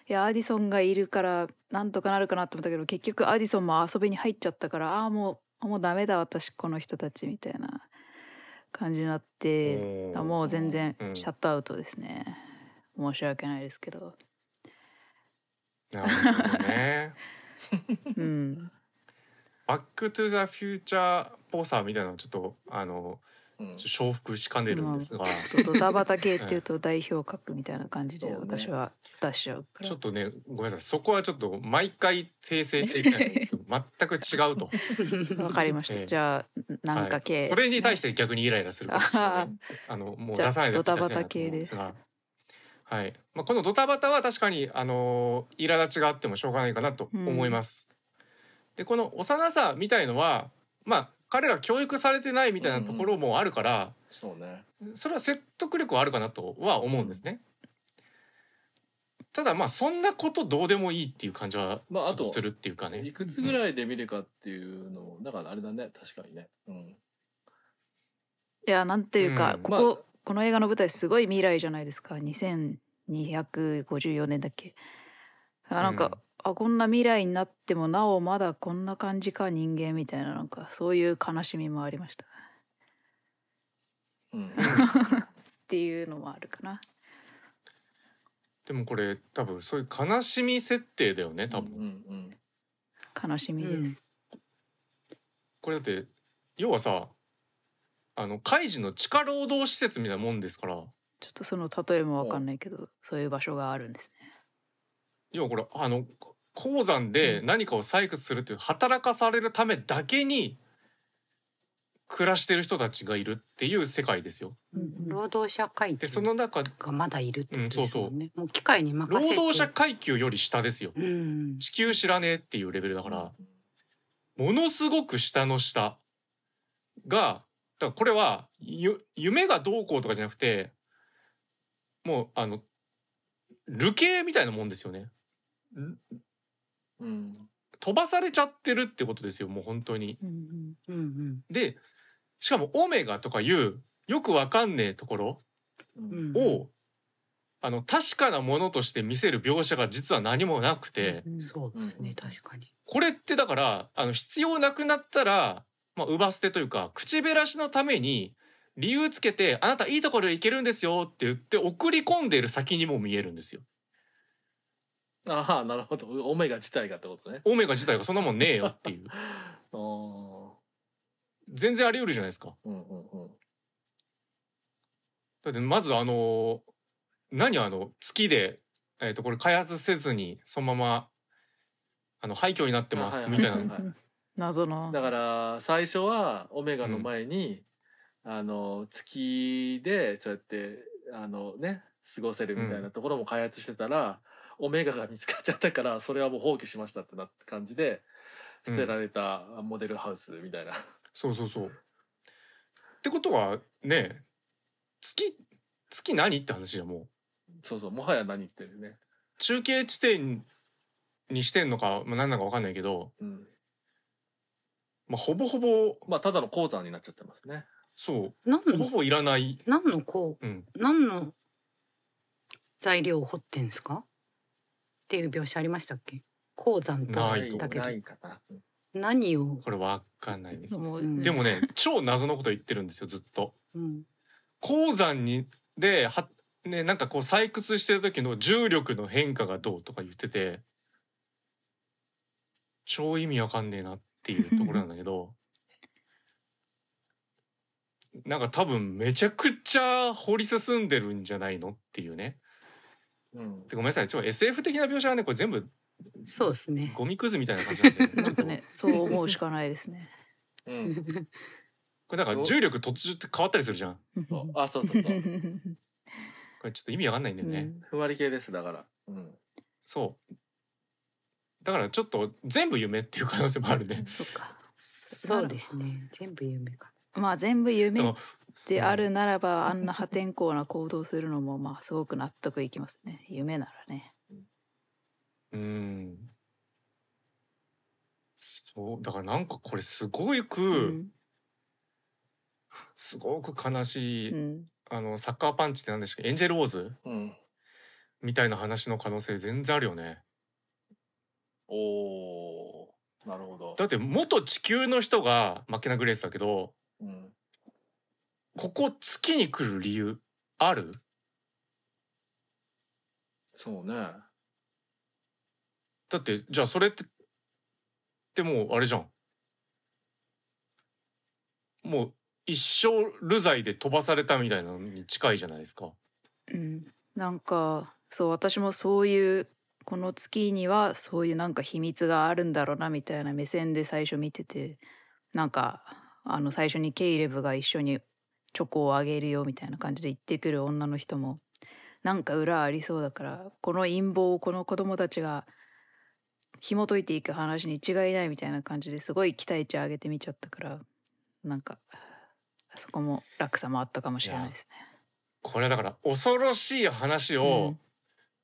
いやアディソンがいるからなんとかなるかなと思ったけど結局アディソンも遊びに入っちゃったからああもうもうダメだ私この人たちみたいな感じになって。もう全然うんシャットアウトですね、申し訳ないですけどなるほどね。うんバックトゥザフューチャーっぽさみたいなのをちょっと、あの、うん。ちょ重複しかねるんですが、ドタバタ系っていうと代表格みたいな感じで私は出しちゃうから。ちょっとね、ごめんなさい、そこはちょっと毎回訂正していきたいんですけど全く違うと。わかりました、ええ。じゃあなんか系、はい。それに対して逆にイライラするかもしれない。ああのもう出さないでドタバタ系ですはい。まあこのドタバタは確かにあのー苛立ちがあってもしょうがないかなと思います。でこの幼さみたいのはまあ彼ら教育されてないみたいなところもあるから、そうね。それは説得力はあるかなとは思うんですね。ただまあそんなことどうでもいいっていう感じはちょっとするっていうかね。いくつぐらいで見るかっていうのもだからあれだね確かにね。うん。いやなんていうか、うん。ここ、この映画の舞台すごい未来じゃないですか。2254年だっけ。あなんか、うんあこんな未来になってもなおまだこんな感じか人間みたいななんかそういう悲しみもありました。うん。っていうのもあるかな。でもこれ多分そういう悲しみ設定だよね多分。うんうん悲しみです、これだって要はさあのカイジの地下労働施設みたいなもんですから。ちょっとその例えもわかんないけどそういう場所があるんですね。要はこれあの鉱山で何かを採掘するっていう働かされるためだけに暮らしてる人たちがいるっていう世界ですよ。労働者階級でその中がまだいるってことですもんね。もう機械に任せて。労働者階級より下ですよ。うん。地球知らねえっていうレベルだからものすごく下の下がだからこれはゆ夢がどうこうとかじゃなくてもうあの流刑みたいなもんですよね。んうん飛ばされちゃってるってことですよもう本当に。うんうんうんうんでしかもオメガとかいうよくわかんねえところ。を、あの確かなものとして見せる描写が実は何もなくて、うんそうですねうん確かに。これってだからあの必要なくなったら、まあ、乳母捨てというか口減らしのために理由つけて「あなたいいところへ行けるんですよ」って言って送り込んでいる先にも見えるんですよ。ああなるほど。オメガ自体がってことね。オメガ自体がそんなもんねえよっていう。全然あり得るじゃないですか。うんうんうん。だってまずあの何あの月で、えー、とこれ開発せずにそのままあの廃墟になってますみたいな。はいはい 謎の。だから最初はオメガの前に、あの月でそうやってあのね過ごせるみたいなところも開発してたら、オメガが見つかっちゃったからそれはもう放棄しましたってなった感じで捨てられたモデルハウスみたいな、そうそうそう。ってことはね月月何って話じゃんもう。そうそうもはや何言ってるね、中継地点にしてんのか、まあ、何なのか分かんないけど、うん、まあ、ほぼほぼまあただの鉱山になっちゃってますね。そう。何の？ほぼほぼいらない、何のこうん、う何の材料を掘ってんですか？っていう描写ありましたっけ？鉱山となか言ったけど。ないかな。何を、これわかんないです。もううん。でもね超謎のこと言ってるんですよずっと。うん、鉱山にではねなんかこう採掘してる時の重力の変化がどうとか言ってて超意味わかんねえなっていうところなんだけど なんか多分めちゃくちゃ掘り進んでるんじゃないのっていうねうん。でごめんなさいちょっと SF 的な描写はねこれ全部そうですね。ゴミくずみたいな感じなんでちょっとなんかねそう思うしかないですね。うん。これなんか重力途中って変わったりするじゃんそうあ、そうそうそう。これちょっと意味わかんないんだよね、ふんわり系ですだから。うん。そうだからちょっと全部夢っていう可能性もあるねそっか。そうですね。全部夢か。まあ全部夢であるならばあんな破天荒な行動するのもまあすごく納得いきますね。夢ならね。うんそうだからなんかこれすごく、うんすごく悲しい、うんあのサッカーパンチって何でしたっけ？エンジェルウォーズ？うん。みたいな話の可能性全然あるよねお。なるほど。だって元地球の人がマッケナ・グレースだけどうん。ここ月に来る理由ある？そうね。だってじゃあそれってってもうあれじゃん。もう一生流罪で飛ばされたみたいなのに近いじゃないですか。うん、なんかそう私もそういうこの月にはそういうなんか秘密があるんだろうなみたいな目線で最初見ててなんかあの最初にケイレブが一緒にチョコをあげるよみたいな感じで言ってくる女の人もなんか裏ありそうだからこの陰謀をこの子供たちが紐解いていく話に違いないみたいな感じですごい期待値上げてみちゃったからなんかそこも落差もあったかもしれないですね。これだから恐ろしい話を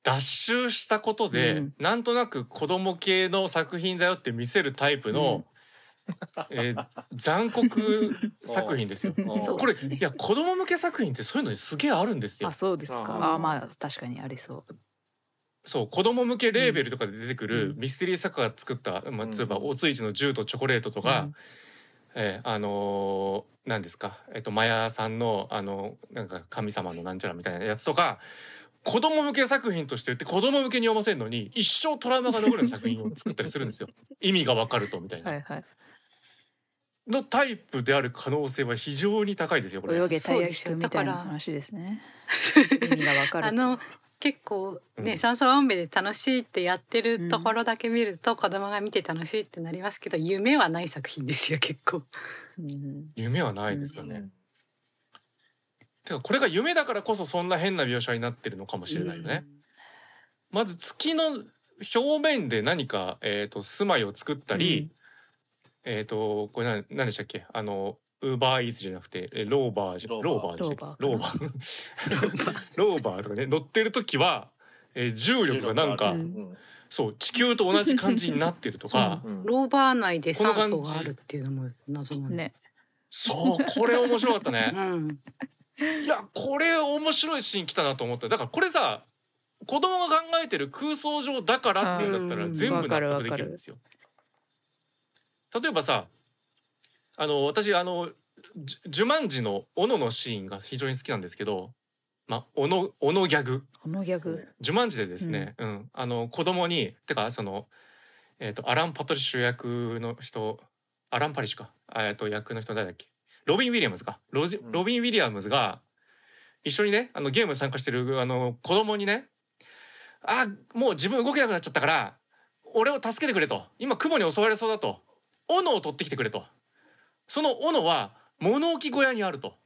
脱臭したことで、うん。なんとなく子供系の作品だよって見せるタイプの、えー残酷作品ですよ。これいや子供向け作品ってそういうのにすげえあるんですよあ。そうですか。ああまあ確かにありそう。そう子供向けレーベルとかで出てくるうんミステリー作家が作った、まあ、うん例えばおついちの銃とチョコレートとか、うんえーあのー何ですか、えっとマヤさんのあのなんか神様のなんちゃらみたいなやつとか子供向け作品として言って子供向けに読ませるのに一生トラウマが残るような作品を作ったりするんですよ 意味がわかるとみたいな、はいはい。のタイプである可能性は非常に高いですよこれ。泳げたい焼きくんみたいな話ですね。意味がわかると。あの結構ね、うん。酸素ボンベで楽しいってやってるところだけ見ると、子供が見て楽しいってなりますけど夢はない作品ですよ結構。うん。夢はないですよね、うん。てかこれが夢だからこそそんな変な描写になってるのかもしれないよね、まず月の表面で何か、えー、と住まいを作ったり、えっ、とこれ何何でしたっけ？あのウーバーイーツじゃなくてえローバーじゃローロバー。ーバーでしたっけ？ローローバー。ローバーとかね乗ってる時は、えー重力がなんか、うん。うん。そう地球と同じ感じになってるとか うんローバー内で酸この感じ素があるっていうのも謎な。ね。そうこれ面白かった うねん。いやこれ面白いシーン来たなと思った。だからこれさ子供が考えてる空想上だからっていうんだったらうん。全部納得できるんですよ。例えばさあの私あのじゅ呪文字の斧のシーンが非常に好きなんですけど、まあ、斧斧ギャグ。このギャグ。呪文字でですね、うん。あの子供にてかその、えー、とアラン・パトリッシュ役の人アラン・パリッシュか。あえっと役の人誰だっけ？ロビン・ウィリアムズか。ロジうん。ロビン・ウィリアムズが一緒にねあのゲームに参加してるあの子供にね「あもう自分動けなくなっちゃったから俺を助けてくれ」と「今雲に襲われそうだ」と「斧を取ってきてくれ」とその斧は物置小屋にあると。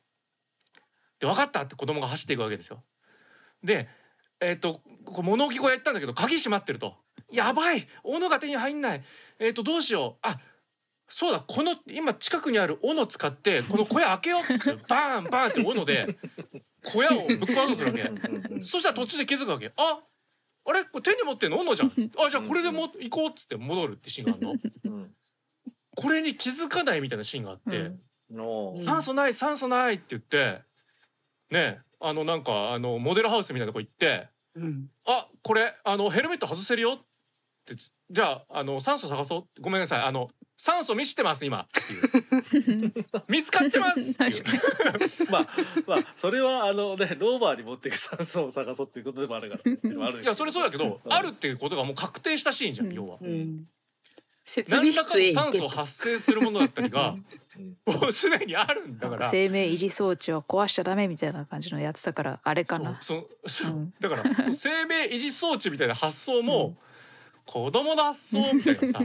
で分かったって子供が走っていくわけですよ。でえっ、とこう物置小屋行ったんだけど鍵閉まってると「やばい斧が手に入んないえっ、とどうしようあそうだこの今近くにある斧使ってこの小屋開けよう」って バーンバーンって斧で小屋をぶっ壊そうとするわけ。そしたら途中で気づくわけ。ああれ？これ手に持ってんの斧じゃん。あじゃあこれでも行こうっつって戻るってシーンがあるの。うんこれに気づかないみたいなシーンがあって、うん。の酸素ない酸素ないって言ってねあのなんかあのモデルハウスみたいなとこ行ってうん。あこれあのヘルメット外せるよってじゃああの酸素探そう。ごめんなさい。あの酸素見してます今。っていう見つかってます。まあまあそれはあのねローバーに持っていく酸素を探そうっていうことでもあるからいやそれそうだけど、うんあるっていうことがもう確定したシーンじゃん、うん。要は。うん設何備室へらかの酸素を発生するものだったりがうん。もうすでにあるんだから。生命維持装置を壊しちゃダメみたいな感じのやつだからあれかな。そうそうそう。うん。だからそう生命維持装置みたいな発想も、子供の発想みたいなさ。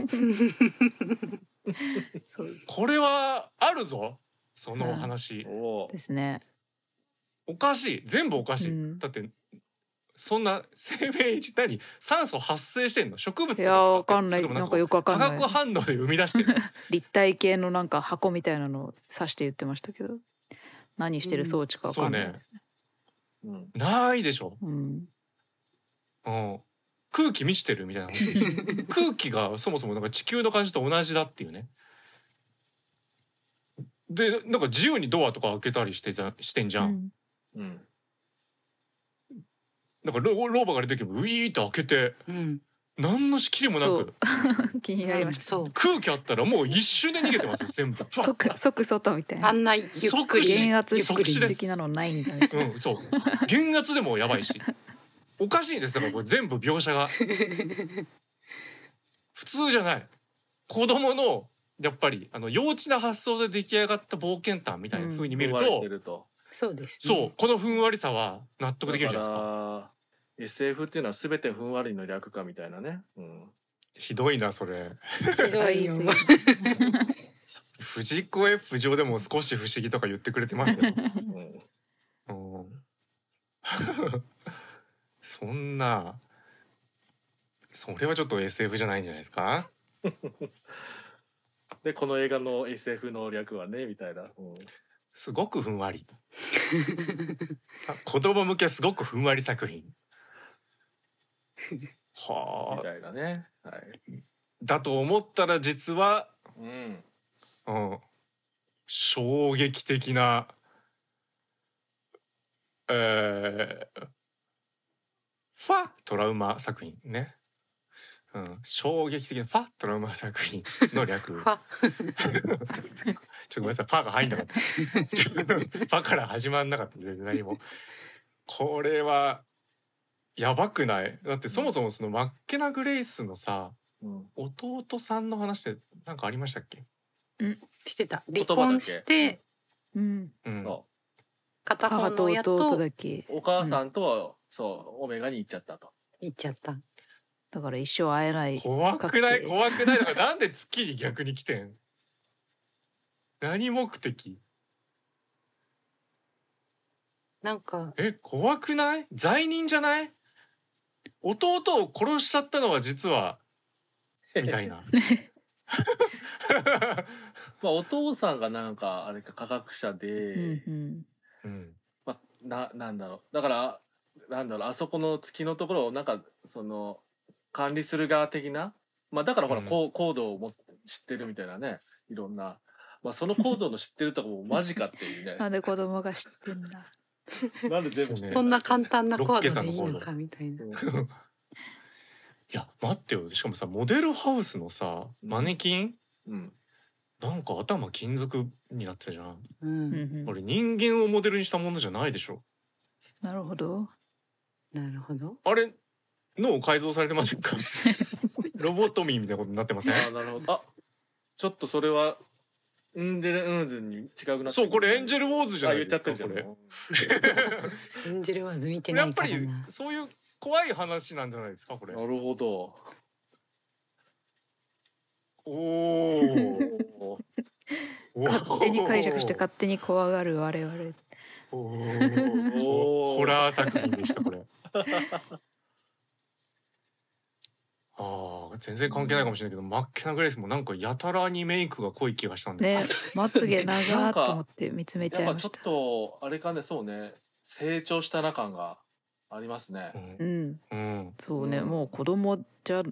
そう。これはあるぞ。その話、おーですね。おかしい。全部おかしい、うん。だってそんな生命維持何酸素発生してんの？植物いやとか使ってわかんない。なんかよくわかんない。化学反応で生み出してる。立体系のなんか箱みたいなのを指して言ってましたけど。何してる装置かわかんないですね。うんないでしょ、うん。うん、空気満ちてるみたいな 空気がそもそもなんか地球の感じと同じだっていうね。でなんか自由にドアとか開けたりしてじゃしてんじゃん、うん。うんなんかロローバが出てきてウィーって開けてうん。何の仕切りもなそくう。気になりました。空気あったらもう一瞬で逃げてますよ 全部。即即外みたいな。あんなゆっくり。減圧的なのないんだ。みたいなうんそう。減圧でもやばいし。おかしいですだからこれ全部描写が。普通じゃない。子供のやっぱりあの幼稚な発想で出来上がった冒険譚みたいな風に見ると、ふんわりしてるとそうです、そうこのふんわりさは納得できるじゃないですか。SF っていうのは全てふんわりの略かみたいなね、うん、ひどいなそれ。ひどいよ。藤子 F 上でも少し不思議とか言ってくれてましたよ、うん。うん。そんなそれはちょっと SF じゃないんじゃないですか？でこの映画の SF の略はねみたいな、うんすごくふんわり。子供向けすごくふんわり作品。みはあ。たいなね、はい。だと思ったら実は、うん、うん、衝撃的なえー、ファ！トラウマ作品ね、うん、衝撃的なファトラウマ作品の略。ちょっとごめんなさい、パーが入んなかった。パから始まんなかった、全然何も。これは、やばくない？だってそもそもそのマッケナ・グレイスのさ、うん、弟さんの話ってなんかありましたっけ？してた。離婚してうん。うん。そ片方の親と弟だけ。うお母さんとは、そうオメガに行っちゃったと。行っちゃっただから一生会えない怖くない？怖くない？だからなんで月に逆に来てん？何目的？なんか。え、怖くない？罪人じゃない？弟を殺しちゃったのは実は、みたいな。まあお父さんがなんかあれか科学者で、うんうん。うん。まあ、ななんだろう。だからなんだろう。あそこの月のところをなんかその管理する側的な、まあ、だからほら、うん。こうコードをも知ってるみたいなね。いろんな、まあ、そのコードの知ってるとこも マジかっていうね。なんで子供が知ってんだ。なんで全部ね。こんな簡単なコードでいいのかみたいな。うんいや待ってよ。しかもさモデルハウスのさマネキン？うん。なんか頭金属になってたじゃん、ううん。んうんあれ人間をモデルにしたものじゃないでしょ。なるほどなるほど。あれ脳改造されてませんか？ロボトミーみたいなことになってません？あなるほど。あちょっとそれはエンジェルウンズに違くなってそうこれエンジェルウォーズじゃあない言っちゃったじゃん。ですかこれ。エンジェルワーズ見てないやっぱりそういう怖い話なんじゃないですかこれ。なるほど。おお 勝手に解釈して勝手に怖がる我々。おおーー。ホラー作品でしたこれああ全然関係ないかもしれないけど、マッケナ・グレイスもなんかやたらにメイクが濃い気がしたんでね。すまつげ長ーっと思って見つめちゃいやっぱちょっましたとあれかねそうね。成長したな感がありますね。う、うん。ん。うん、そうね、うんもう子供じゃ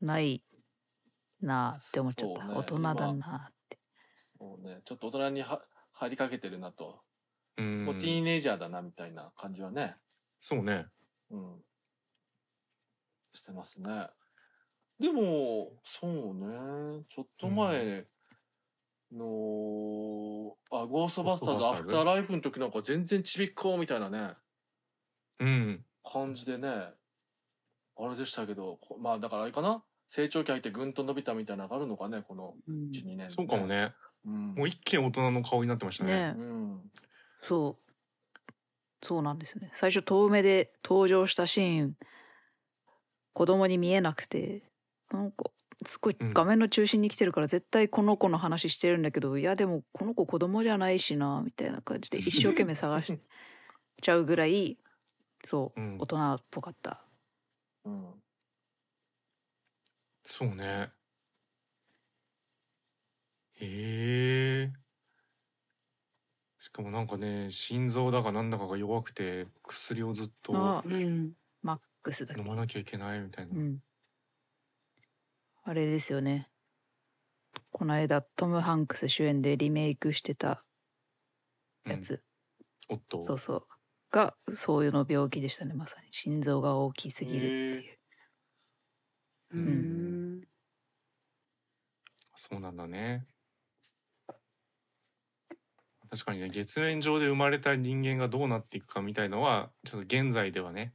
ないなあって思っちゃった、ね。大人だなって。そうね。ちょっと大人には入りかけてるなと、うん。もうティーネイジャーだなみたいな感じはね。そうね。うん。してますね。でも、そうね、ちょっと前の、あ、ゴーストバスターズアゴーストバスターズフターライブの時なんか全然ちびっこみたいなね、うん。感じでね、あれでしたけど、こまあだからあれかな？成長期入ってぐんと伸びたみたいなのがあるのかね、このうん。1、2年、そうかも。ね。うん。もう一気に大人の顔になってましたねね。うん。そう。そうなんですよね。最初遠目で登場したシーン子供に見えなくてなんかすごいうん。画面の中心に来てるから絶対この子の話してるんだけど、いやでもこの子子供じゃないしなみたいな感じで 一生懸命探しちゃうぐらいそう、うん。大人っぽかった。うん。そうね。へえ。しかもなんかね心臓だかなんだかが弱くて薬をずっとマックスだ飲まなきゃいけないみたいな、うんあれですよね。この間トム・ハンクス主演でリメイクしてたやつ、おっと。そうそう。がそういうの病気でしたね。まさに。心臓が大きすぎるっていう。うん。そうなんだね。確かにね月面上で生まれた人間がどうなっていくかみたいのはちょっと現在ではね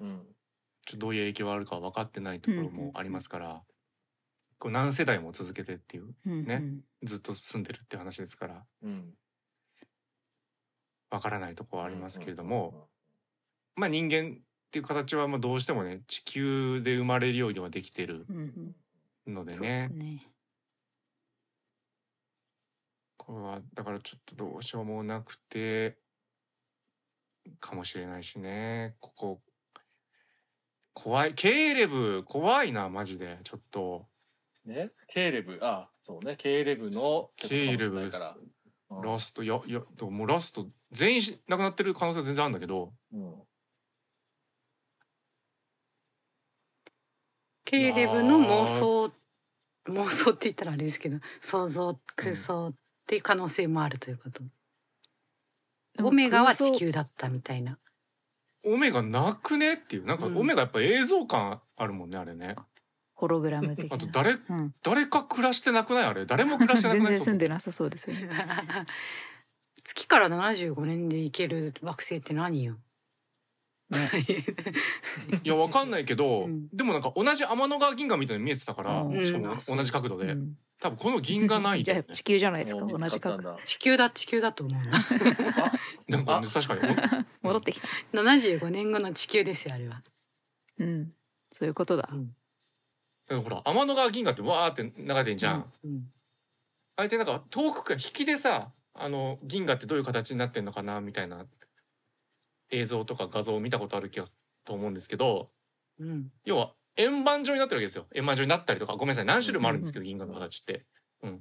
うん。ちょっとどういう影響があるかは分かってないところもありますから、こう何世代も続けてっていううんねうん。ずっと住んでるって話ですから。うん。分からないところはありますけれども、まあ人間っていう形はまあどうしてもね地球で生まれるようにはできてるうんうん。のでそうでねすね。これはだからちょっとどうしようもなくてかもしれないしね。ここ怖いケーレブ怖いなマジで。ちょっとね、ケーレブ、あ、そうね、ケーレブのケーレから。うん。ラストいやいやでももうラスト全員し亡くなってる可能性は全然あるんだけど。うん。ケイレブの妄想妄想って言ったらあれですけど想像空想っていう可能性もあるということ、でもオメガは地球だったみたいな。オメガなくね？っていう。なんかうん。オメガやっぱ映像感あるもんねあれねホログラム的な。あと誰うん、誰か暮らしてなくない？あれ？誰も暮らしてなく全ない？然住んでなさそうですよね。月から75年で行ける惑星って何よ、いやわかんないけど、うん。でもなんか同じ天の川銀河みたいに見えてたから、うん。しかも同じ角度で、うん。多分この銀河ないじゃ地球じゃないですか？同じ角見つかったんだ。地球だ地球だと思うな。んかね確かに。戻ってきた。75年後の地球ですよあれは、うん。そういうことだ。うん。だからほら天の川銀河ってわーって流れてんじゃん、うんあれってなんか遠くから引きでさあの銀河ってどういう形になってんのかなみたいな映像とか画像を見たことある気がすと思うんですけどうん。要は円盤状になってるわけですよ。円盤状になったりとかごめんなさい何種類もあるんですけど、銀河の形って、うん、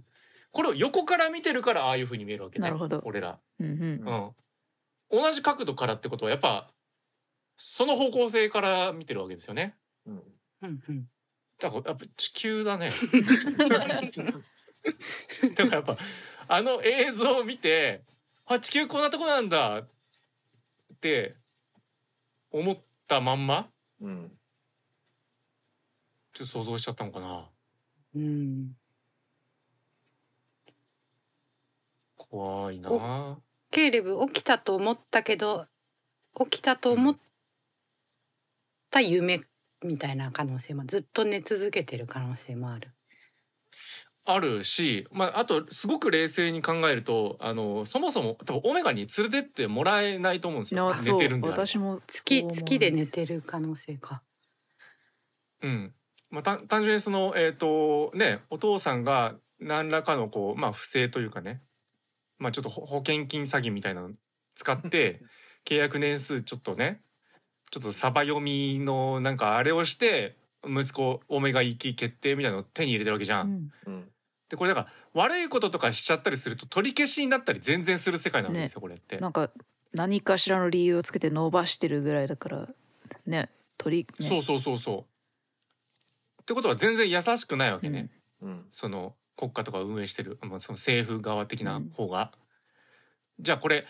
これを横から見てるからああいう風に見えるわけねなるほど。俺ら、うんうん。うん、同じ角度からってことはやっぱその方向性から見てるわけですよね。うん。だからやっぱ地球だね。だからやっぱあの映像を見てあ地球こんなとこなんだって思ったまんまうん。ちょっと想像しちゃったのかな。うん怖いな。おケイレブ起きたと思ったけど起きたと思った夢みたいな可能性もずっと寝続けてる可能性もある。あるし、まあ、あとすごく冷静に考えるとあのそもそも多分オメガに連れてってもらえないと思うんですよ。寝てるんで私も月月で寝てる可能性か。うん。まあ、た単純にそのえっ、とねお父さんが何らかのこうまあ不正というかね。まあちょっと保保険金詐欺みたいなの使って 契約年数ちょっとねちょっとサバ読みのなんかあれをして息子オメガ行き決定みたいなのを手に入れてるわけじゃん。うんうん。でこれだから悪いこととかしちゃったりすると取り消しになったり全然する世界なんですよ、これって。なんか何かしらの理由をつけて伸ばしてるぐらいだからね鳥ねそうそうそうそう。ってことは全然優しくないわけね。うん。その国家とか運営してる、まあ、その政府側的な方が、じゃあこれ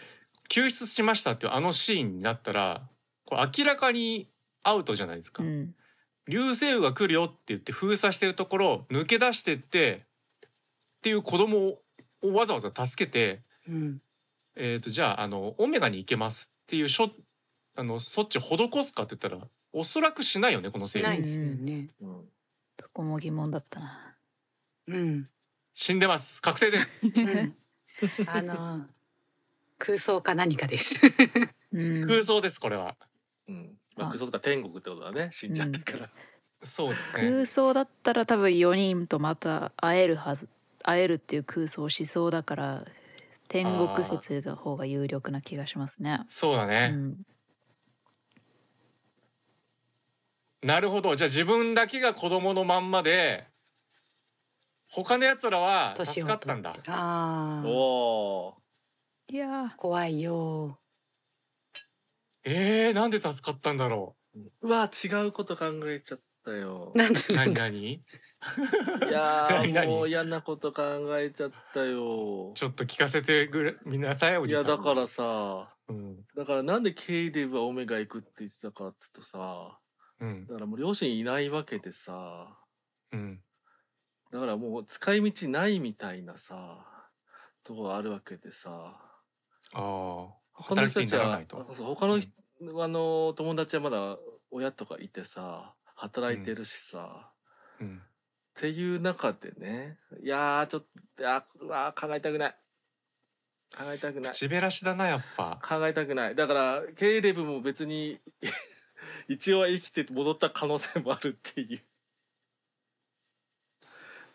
救出しましたっていうあのシーンになったらこれ明らかにアウトじゃないですか、うん。流星雨が来るよって言って封鎖してるところ抜け出してってっていう子供をわざわざ助けて、うん。えー、とじゃああのオメガに行けますっていうしょあのそっち施すかって言ったらおそらくしないよねこの生理しないですよね。うん。そこも疑問だったな。うん、死んでます。確定です。うん、あの空想か何かです。うん。空想ですこれはうん。まあ、あ。クソとか天国ってことだね。死んじゃってから、そうですね。空想だったら多分4人とまた会えるはず。会えるっていう空想をしそうだから天国説が方が有力な気がしますね。うそうだね、ん、なるほど。じゃあ自分だけが子供のまんまで他のやつらは助かったんだ。ああおおいや怖いよえー、なんで助かったんだろう？わ違うこと考えちゃったよ。なんでうなんだ何？何？いや何？何？ーもう嫌なこと考えちゃったよ。ちょっと聞かせてくれみなさいおいじさん。やだからさうん。だからなんでケイデブはオメガ行くって言ってたかっつうとさうん。だからもう両親いないわけでさうん。だからもう使い道ないみたいなさとこがあるわけでさ。ああ他の人たちは他の人、あの友達はまだ親とかいてさ働いてるしさ、うん。っていう中でねいやーちょっといやーうわー考えたくない。考えたくない。口減らしだなやっぱ。考えたくない。だからケイレブも別に 一応は生きて戻った可能性もあるっていう。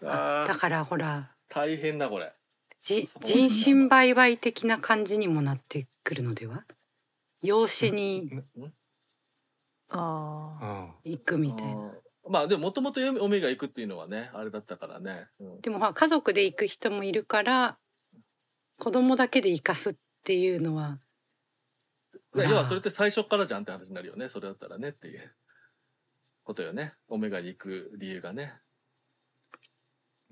あーだからほら大変だこれ。じ人身売買的な感じにもなってくるのでは？養子に行くみたいな。まあでももともとオメガ行くっていうのはねあれだったからね、うん。でもまあ家族で行く人もいるから子供だけで行かすっていうのは要はそれって最初からじゃんって話になるよね。それだったらねっていうことよね。オメガに行く理由がね。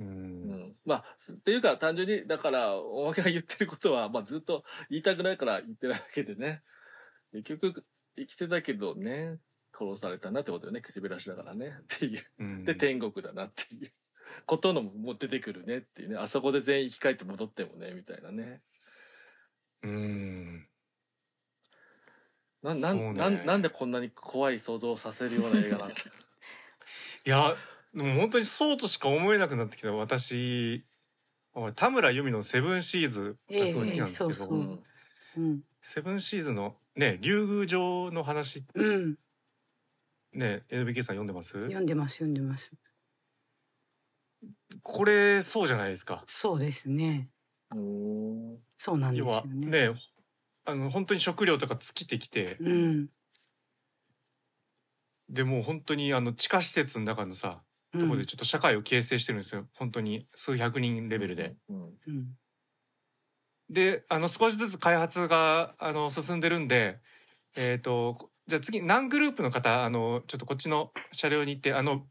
ううん。ん、まあっていうか単純にだからおまけが言ってることは、まあ、ずっと言いたくないから言ってないわけでね。結局生きてたけどね殺されたなってことよね。口減らしだからね。っていう。うん。で天国だなっていう。ことのも出てくるねっていうね。あそこで全員生き返って戻ってもねみたいなね。うん。ななね。んなんなんでこんなに怖い想像をさせるような映画なんだ。いやでも本当にそうとしか思えなくなってきた私。俺田村由美の「セブンシーズ」がすごい好きなんですけど、ええそうそう。うん。うんセブンシーズのね竜宮城の話。うん。ね NBK さん読んでます？読んでます読んでます。これそうじゃないですか。そうですね。そうなんです要はよねねあの本当に食料とか尽きてきて。うん。でもう本当にあの地下施設の中のさとこうん。でちょっと社会を形成してるんですよ。本当に。数百人レベルで。うん。うん。であの少しずつ開発があの進んでるんでえっ、とじゃあ次何グループの方あのちょっとこっちの車両に行ってあの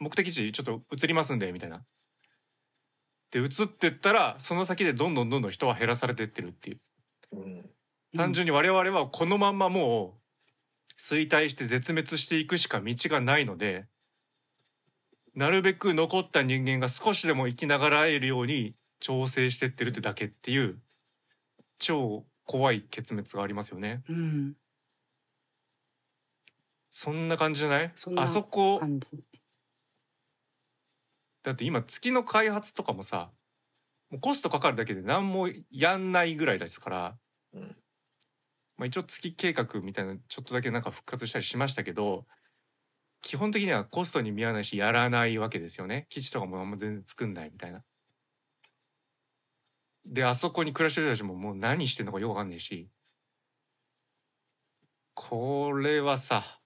目的地ちょっと移りますんでみたいな。で移ってったらその先でどんどんどんどん人は減らされてってるっていう。うん。単純に我々はこのまんまもう衰退して絶滅していくしか道がないのでなるべく残った人間が少しでも生きながらえるように調整してってるってだけっていう超怖い結末がありますよね。うん。そんな感じじゃない？そんなあそこ。だって今月の開発とかもさもうコストかかるだけで何もやんないぐらいですから、うん。まあ、一応月計画みたいなちょっとだけなんか復活したりしましたけど基本的にはコストに見合わないしやらないわけですよね基地とかもあんま全然作んないみたいな。であそこに暮らしてる人たちももう何してんのかよくわかんないしこれはさ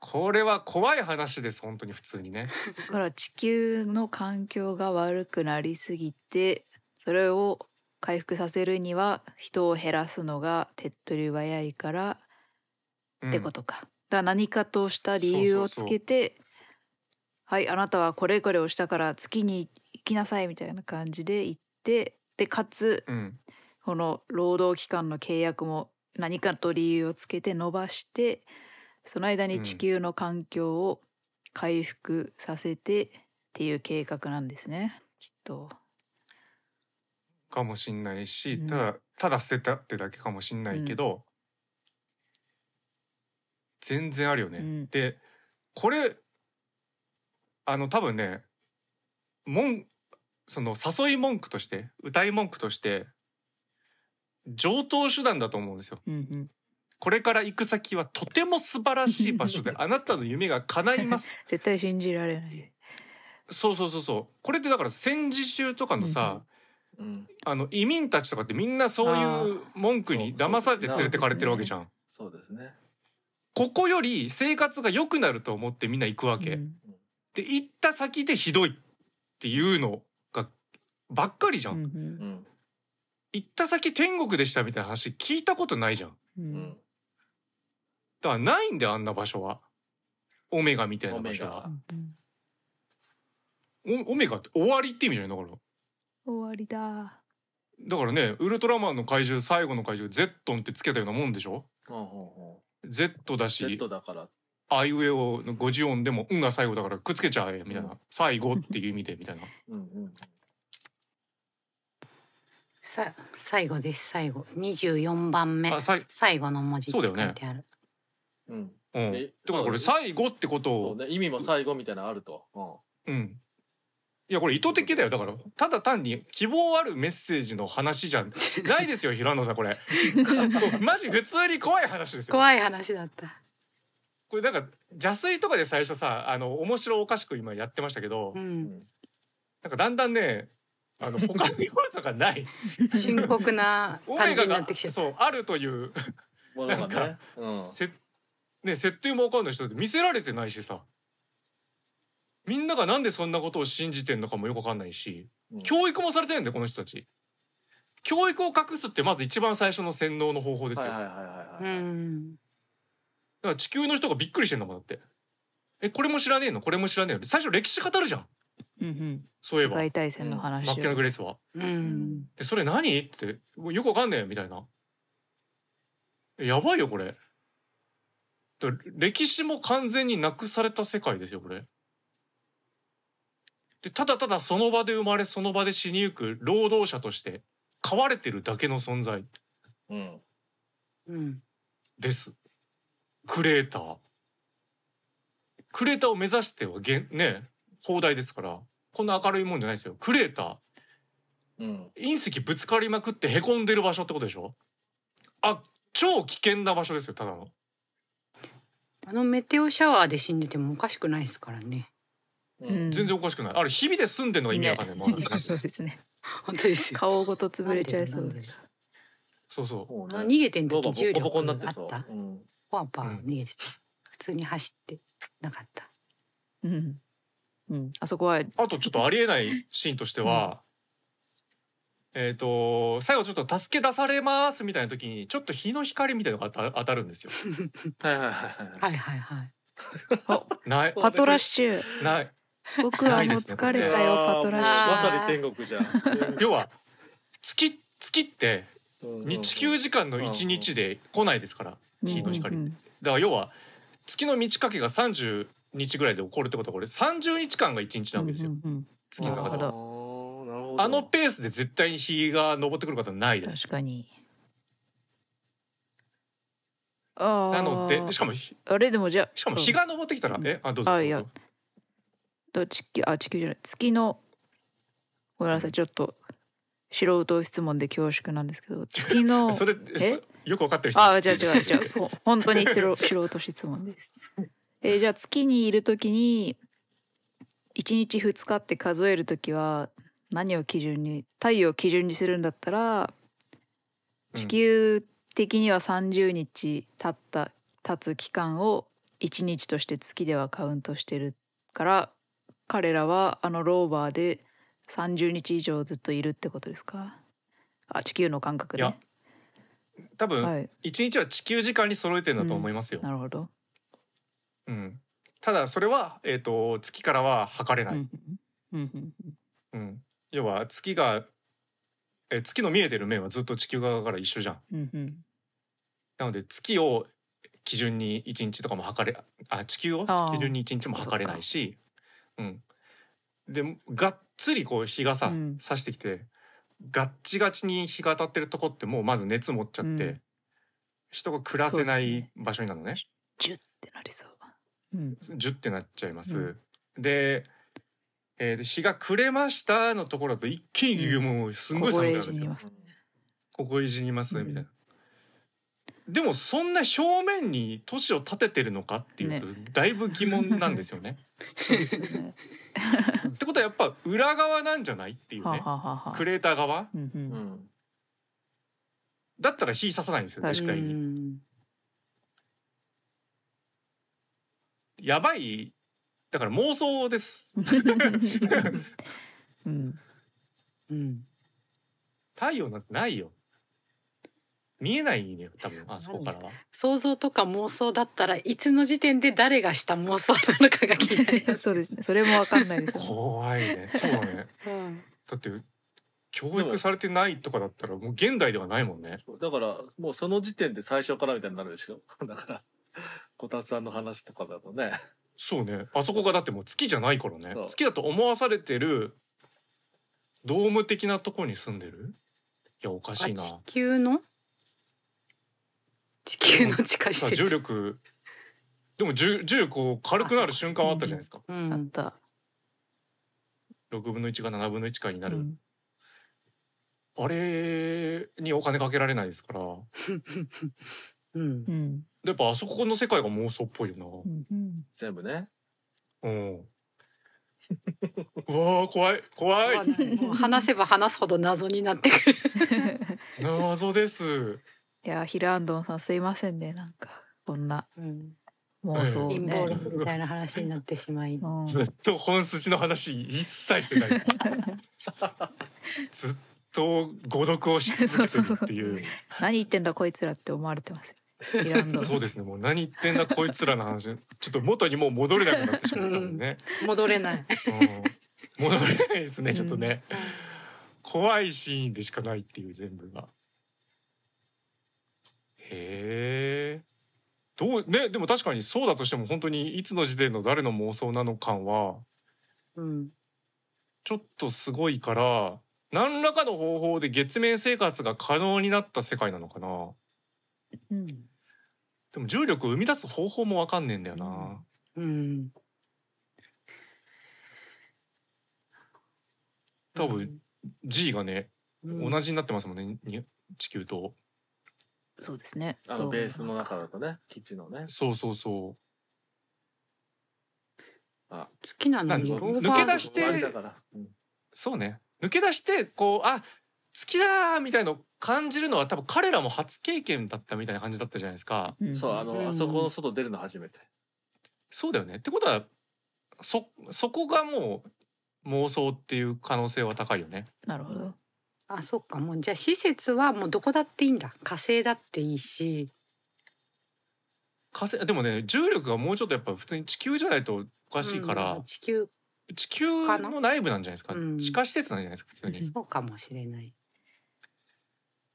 これは怖い話です本当に普通にね。だから地球の環境が悪くなりすぎてそれを回復させるには人を減らすのが手っ取り早いからってことか。だから何かとした理由をつけてはいあなたはこれこれをしたから月に行きなさいみたいな感じで行ってでかつうん、うんこの労働期間の契約も何かと理由をつけて伸ばしてその間うんに地球の環境を回復させてっていう計画なんですねきっと。かもしんないし、うん。ただただ捨てたってだけかもしんないけど、全然あるよね。うんでこれあの多分ね文その誘い文句として歌い文句として上等手段だと思うんですよ。うんうん、これから行く先はとても素晴らしい場所で あなたの夢が叶います。絶対信じられない。そうそうそうそう。これってだから戦時中とかのさ、うん、あの移民たちとかってみんなそういう文句に騙されて連れてかれてるわけじゃん。そうですね。ここより生活が良くなると思ってみんな行くわけ。うんで行った先でひどいっていうのがばっかりじゃん。うんうん、行った先天国でしたみたいな話聞いたことないじゃん。ううんん、だからないんだよあんな場所は。オメガみたいな場所は。おオメガって終わりって意味じゃないだから。終わりだ。だからねウルトラマンの怪獣最後の怪獣ゼットンってつけたようなもんでしょ？ほうほうほ Z だう。し Z だから。あいうえおの50音でも「うん」が最後だからくっつけちゃえみたいな、うん最後っていう意味でみたいなうんうん。さ最後です最後24番目あさい最後の文字って書そうだよねいてあるうん。うんえだからこれ最後ってことをね、意味も最後みたいなのあると。うん。うんいやこれ意図的だよ。だからただ単に希望あるメッセージの話じゃ ないですよ平野さんこれ。マジ普通に怖い話ですよ。怖い話だった。これなんか邪推とかで最初さあの面白おかしく今やってましたけど、うん。なんかだんだんねあの他の要素がない。深刻なオ 感じになってきちゃった。そうあるというものがなんかね。うん。せね設定もわかんない人って見せられてないしさみんながなんでそんなことを信じてんのかもよくわかんないしうん。教育もされてるんだよこの人たち。教育を隠すってまず一番最初の洗脳の方法ですよ、はいはいだかはいはいはい。うん。ら地球の人がびっくりしてんだもんだって。えこれも知らねえの？これも知らねえの？最初歴史語るじゃん。うんうん。そういえば。世界大戦の話。を。マッケナ・グレースは。うん。でそれ何？ってよくわかんねえみたいな。えやばいよこれ。だ歴史も完全になくされた世界ですよこれでただただその場で生まれその場で死にゆく労働者として飼われてるだけの存在。うん。うん。です。クレーター。クレーターを目指してはげんね放題ですからこんな明るいもんじゃないですよ。クレーター。うん。隕石ぶつかりまくってへこんでる場所ってことでしょ？あ超危険な場所ですよただの。あのメテオシャワーで死んでてもおかしくないですからね。うん全然おかしくないあれ日々で住んでんのが意味わかんない、まだねそうですね。本当ですよ顔ごと潰れちゃいそうで。そうそう逃げてんロ時コボコにな力あってそう。うん。パワパワうん逃げてた普通に走ってなかったうん。うん。あそこは。あとちょっとありえないシーンとしては、えっ、と最後ちょっと助け出されますみたいな時にちょっと日の光みたいなのが当たるんですよ はいはいはいはい。はいはいはいパトラッシュ。ない 僕はもう疲れたよ、パトラッシュ。まさに天国じゃん。要は月月って地球時間の1日で来ないですから日の光うんだから要は月の満ち欠けが30日ぐらいで起こるってことはこれ30日間が1日なわけですよ。うんうん月の中であのペースで絶対に日が昇ってくることはないです。確かに。ああ。なのでしかもひあれでもじゃあ。しかも日が昇ってきたら、うん。え？あどうぞあいや。どうぞと地球あ地球じゃない月のごめんなさいちょっと素人質問で恐縮なんですけど 月の それえ？そよくわかってる人。あ違う違う違うほ 本当に素人素人質問です。えーじゃあ月にいる時に1日2日って数える時は何を基準に太陽を基準にするんだったら地球的には30日経った経つ期間を1日として月ではカウントしてるから彼らはあのローバーで30日以上ずっといるってことですか？あ地球の感覚で、いや多分、はい。一日は地球時間に揃えてるんだと思いますよ、なるほど。うん。ただそれは、えー、と月からは測れない、うんうんうん。うん要は月が、えー月の見えてる面はずっと地球側から一緒じゃん。うんうん。なので月を基準に1日とかも測れあ地球を基準に1日も測れないしうんでがっつりこう日がさ、うん差してきてガッチガチに日が当たってるとこってもうまず熱持っちゃって、うん人が暮らせない場所になるのねジュってなりそう。うん。ジュってなっちゃいます。うんで、えーで日が暮れましたのところだと一気にもうすんごい寒くなるんですよ。ここいじりますうんみたいな。でもそんな表面に都市を建ててるのかっていうと、だいぶ疑問なんですよね。そうですよね。ってことはやっぱ裏側なんじゃないっていうはあ、ねはあはあはあクレーター側？うんう。うんんだったら火刺さないんですよ確絶対に。うんやばいだから妄想です。うん。うん太陽なんてないよ。見えないね多分あそこからは。想像とか妄想だったらいつの時点で誰がした妄想なのかが気になります。そうですね。それもわかんないですよね。怖いね。そうだね。うんだって教育されてないとかだったらもう現代ではないもんね。だからもうその時点で最初からみたいになるでしょ だからこたつさんの話とかだとねそうね。あそこがだってもう月じゃないからね。月だと思わされてるドーム的なところに住んでる？いやおかしいな。あ地球の？地球の地下施さあ設。重力でも重重力こう軽くなる瞬間はあったじゃないですか。うあっん、た。6分の1が7分の1回になる。うんあれにお金かけられないですから。うんう、ん。やっぱあそこの世界が妄想っぽいよな。うんうん。全部ねうん。うわー怖い怖い話せば話すほど謎になってくる。謎です。いや、ヒルアンドンさんすいませんね。なんか、こんなうん、妄想ね謀。論みたいな話になってしまい。うんずっと本筋の話一切してない。ずっと誤読をし続けてるっていう。何言ってんだこいつらって思われてますよ。ヒルアンドンさんそうですね。もう何言ってんだこいつらの話。ちょっと元にもう戻れなくなってしまったんでね。戻れない。うん、戻れないですね。ちょっとね。怖いシーンでしかないっていう全部が。へえ。どうねでも確かにそうだとしても本当にいつの時点の誰の妄想なの感はうん、ちょっとすごいから何らかの方法で月面生活が可能になった世界なのかな。うん。でも重力を生み出す方法もわかんねえんだよな、うん、多分 G がね、うん、同じになってますもんねに地球とそうですね。あのベースの中だとね基地のね。そうそうそあ。好きなのになんローバー抜け出してうん。うそうね。抜け出してこうあ好きだーみたいのを感じるのは多分彼らも初経験だったみたいな感じだったじゃないですか。うん。そうあの、うん。あそこの外出るの初めて。そうだよね。ってことはそそこがもう妄想っていう可能性は高いよね。なるほど。あそっか。もうじゃあ施設はもうどこだっていいんだ。火星だっていいし。火星でもね重力がもうちょっとやっぱ普通に地球じゃないとおかしいから、うん地球。地球の内部なんじゃないですか、うん地下施設なんじゃないですか普通に、そうかもしれない。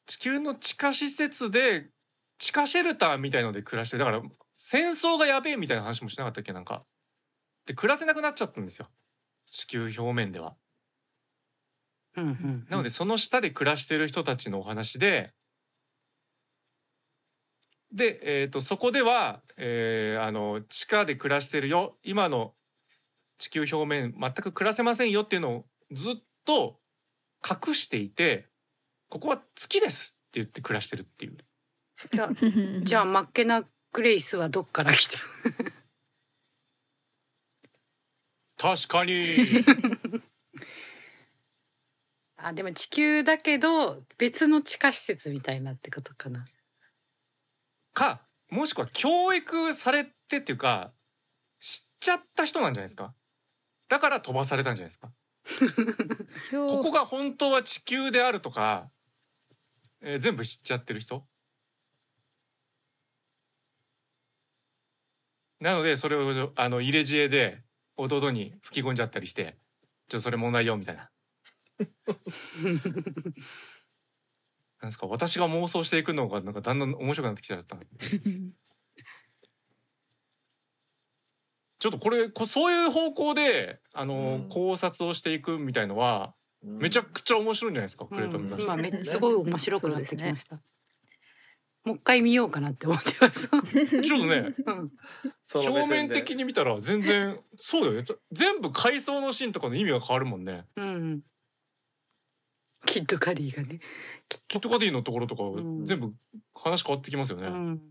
地球の地下施設で地下シェルターみたいので暮らしてる。だから戦争がやべえみたいな話もしなかったっけ？なんか。で暮らせなくなっちゃったんですよ。地球表面ではうんうん、なのでその下で暮らしてる人たちのお話でで、えー、とそこでは、えーあの地下で暮らしてるよ。今の地球表面全く暮らせませんよっていうのをずっと隠していてここは月ですって言って暮らしてるっていう。じゃあ じゃあマッケナ・グレイスはどっから来た？確かに あでも地球だけど別の地下施設みたいなってことかな。かもしくは教育されてっていうか知っちゃった人なんじゃないですか？だから飛ばされたんじゃないですか？ここが本当は地球であるとか、えー全部知っちゃってる人？なのでそれをあの入れ知恵で弟に吹き込んじゃったりして「ちょっとそれ問題よ」みたいな。なんですか私が妄想していくのがなんかだんだん面白くなってきちゃったちょっとこれこそういう方向であの、うん。考察をしていくみたいのはうん。めちゃくちゃ面白いんじゃないですか、クレートの雑誌今めね。すごい面白くなってきました。もう一回見ようかなって思ってます。ちょっとねうん、表面的に見たら全然そうだよね。全部回想のシーンとかの意味が変わるもんね。うん。キッドカリーがね。キットカディのところとかん。全部話変わってきますよね、うん。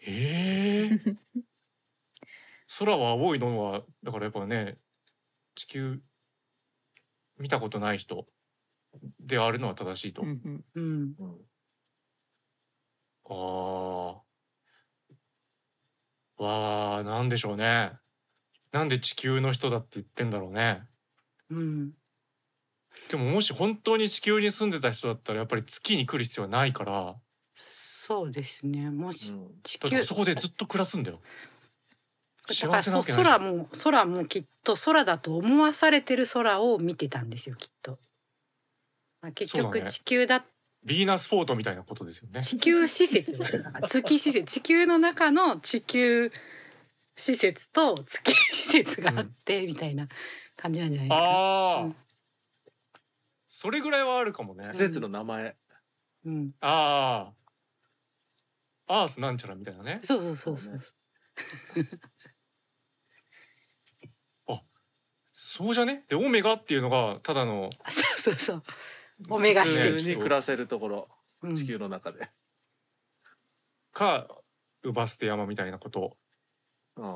ええ 空は青いのはだからやっぱね地球見たことない人であるのは正しいと、うん。うん。ああわあなんでしょうね。なんで地球の人だって言ってんだろうねうん。でももし本当に地球に住んでた人だったらやっぱり月に来る必要はないから。そうですね。もしうん。地球だってあそこでずっと暮らすんだよ。だ幸せなからそ空も空もきっと空だと思わされてる空を見てたんですよきっと。まあ、結局地球だヴィーナスフォートみたいなことですよね。地球施設月施設。地球の中の地球施設と月施設があってみたいな感じなんじゃないですか。ああ、うん。それぐらいはあるかもね。施設の名前。うん、ああアースなんちゃらみたいなね。そうそうそうそう。そうじゃね？でオメガっていうのがただのそうそうそう。オメガ普施ね設。通に暮らせるところ。うん。地球の中で、かウバステ山みたいなこと。うん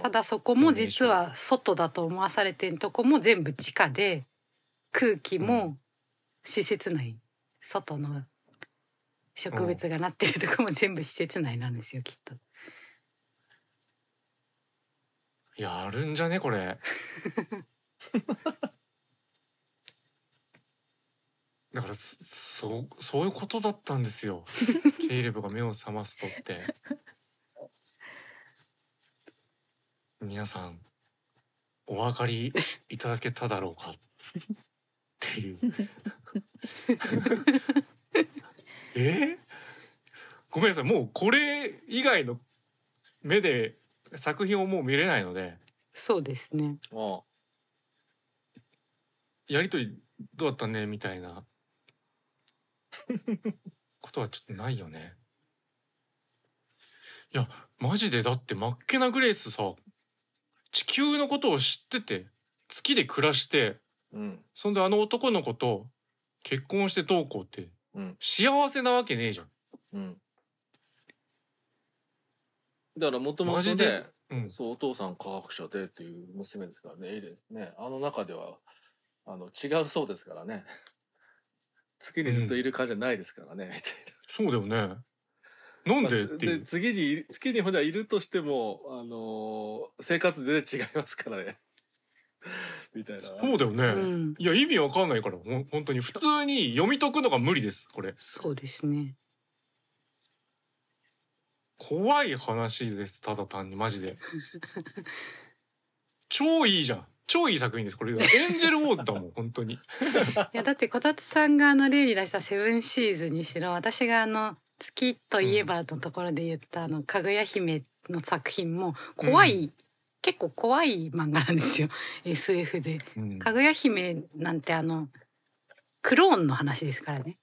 ただそこも実は外だと思わされてるとこも全部地下で空気も施設内外の植物がなってるとこも全部施設内なんですよきっと。やるんじゃねこれ。だからそそうそういうことだったんですよ。ケイレブが目を覚ますとって皆さんお分かりいただけただろうか？っていう。え？ごめんなさい。もうこれ以外の目で作品をもう見れないので。そうですね。うんやりとりどうだったねみたいな。ことはちょっとないよね。いやマジでだってマッケナ・グレイスさ地球のことを知ってて月で暮らしてうん。そんであの男の子と結婚してどうこうってうん。幸せなわけねえじゃん。うん。だからもともとマジで？ねうん、そうお父さん科学者でっていう娘ですからねエイレンね。あの中ではあの違うそうですからね。月にずっといる感じじゃないですからね、みたいそうだよね。なんなでっていう。で次に月にほらいるとしてもあのー生活全然違いますからね みたいなそうだよね。うん、いや意味わかんないからほん本当に普通に読み解くのが無理ですこれ。そうですね。怖い話ですただ単にマジで 超いいじゃん超いい作品ですこれエンジェルウォーズだもん 本当にいやだってこたつさんがあの例に出した「セブンシーズ」にしろ私があの「月といえば」のところで言ったあの「かぐや姫」の作品も怖い、結構怖い漫画なんですよ。SF で。うん。かぐや姫なんてあのクローンの話ですからね。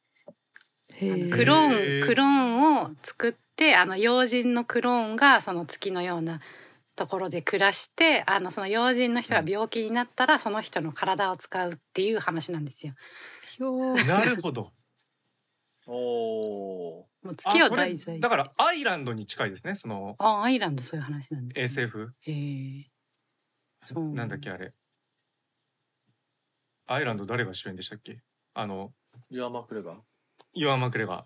クロへー。ーンクローンを作ってあの要人のクローンがその月のようなところで暮らしてあのその要人の人が病気になったらその人の体を使うっていう話なんですよ。なるほど。おおもう月をあそれ題材。だからアイランドに近いですねその。あアイランドそういう話なんです、SF へえ。そう。なんだっけあれ。アイランド誰が主演でしたっけ？あのーイワンマクレガー。イワン・マクレガー。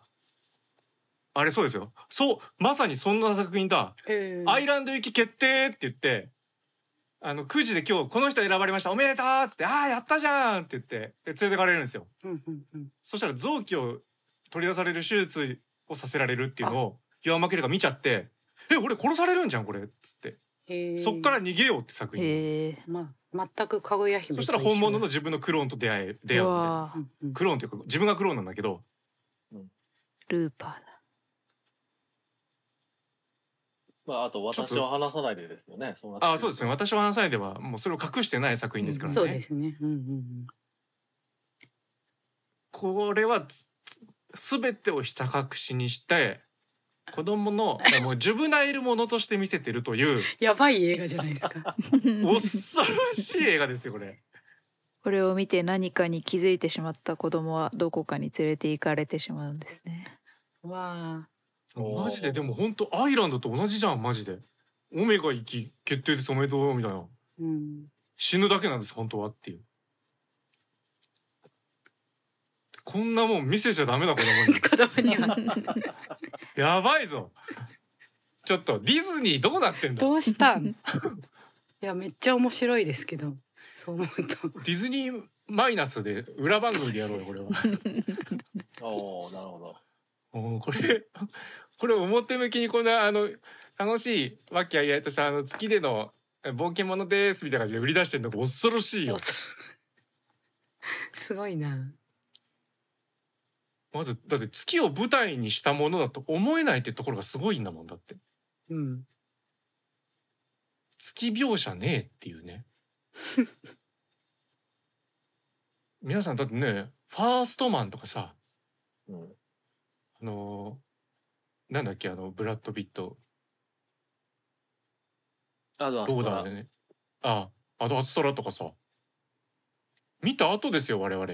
あれそうですよ。そうまさにそんな作品だ。アイランド行き決定って言ってあのくじで今日この人選ばれましたおめでとうっつってああやったじゃんって言ってで連れてかれるんですよ。うんうんうん。そしたら臓器を取り出される手術をさせられるっていうのをイワンマクが見ちゃって「え俺殺されるんじゃんこれ」っつって。そっから逃げようって作品、ま全くかぐや姫そしたら本物の自分のクローンと出会え出会うみたいなクローンっていうか自分がクローンなんだけどルーパーだ。まああと私を話さないでですよね。そあそうですね。私は話さないではもうそれを隠してない作品ですからね、そうですね。うんうんこれはつ全てをひた隠しにして子供のもうジュブナイルものとして見せてるというやばい映画じゃないですか。恐ろしい映画ですよこれ。これを見て何かに気づいてしまった子供はどこかに連れて行かれてしまうんですね。わあ。マジで？でも本当アイランドと同じじゃんマジで。オメガ行き決定ですおめでとうみたいなうん。死ぬだけなんです本当はっていう。こんなもん見せちゃダメな子供に 子供にはやばいぞちょっとディズニーどうなってんだ？どうしたん？いやめっちゃ面白いですけど。そう思うと。ディズニーマイナスで裏番組でやろうよこれは。おおなるほど。おーこれ これ表向きにこんなあの楽しい和気あいあいとしたあの月でのえ冒険者ですみたいな感じで売り出してるのが恐ろしいよ。すごいな。まずだって月を舞台にしたものだと思えないってところがすごいんだもんだって。うん。月描写ねえっていうね。皆さんだってねファーストマンとかさうん。あのーなんだっけあのブラッド・ピットあとはローダーでね。ああ、アドアストラとかさ。見た後ですよ、我々。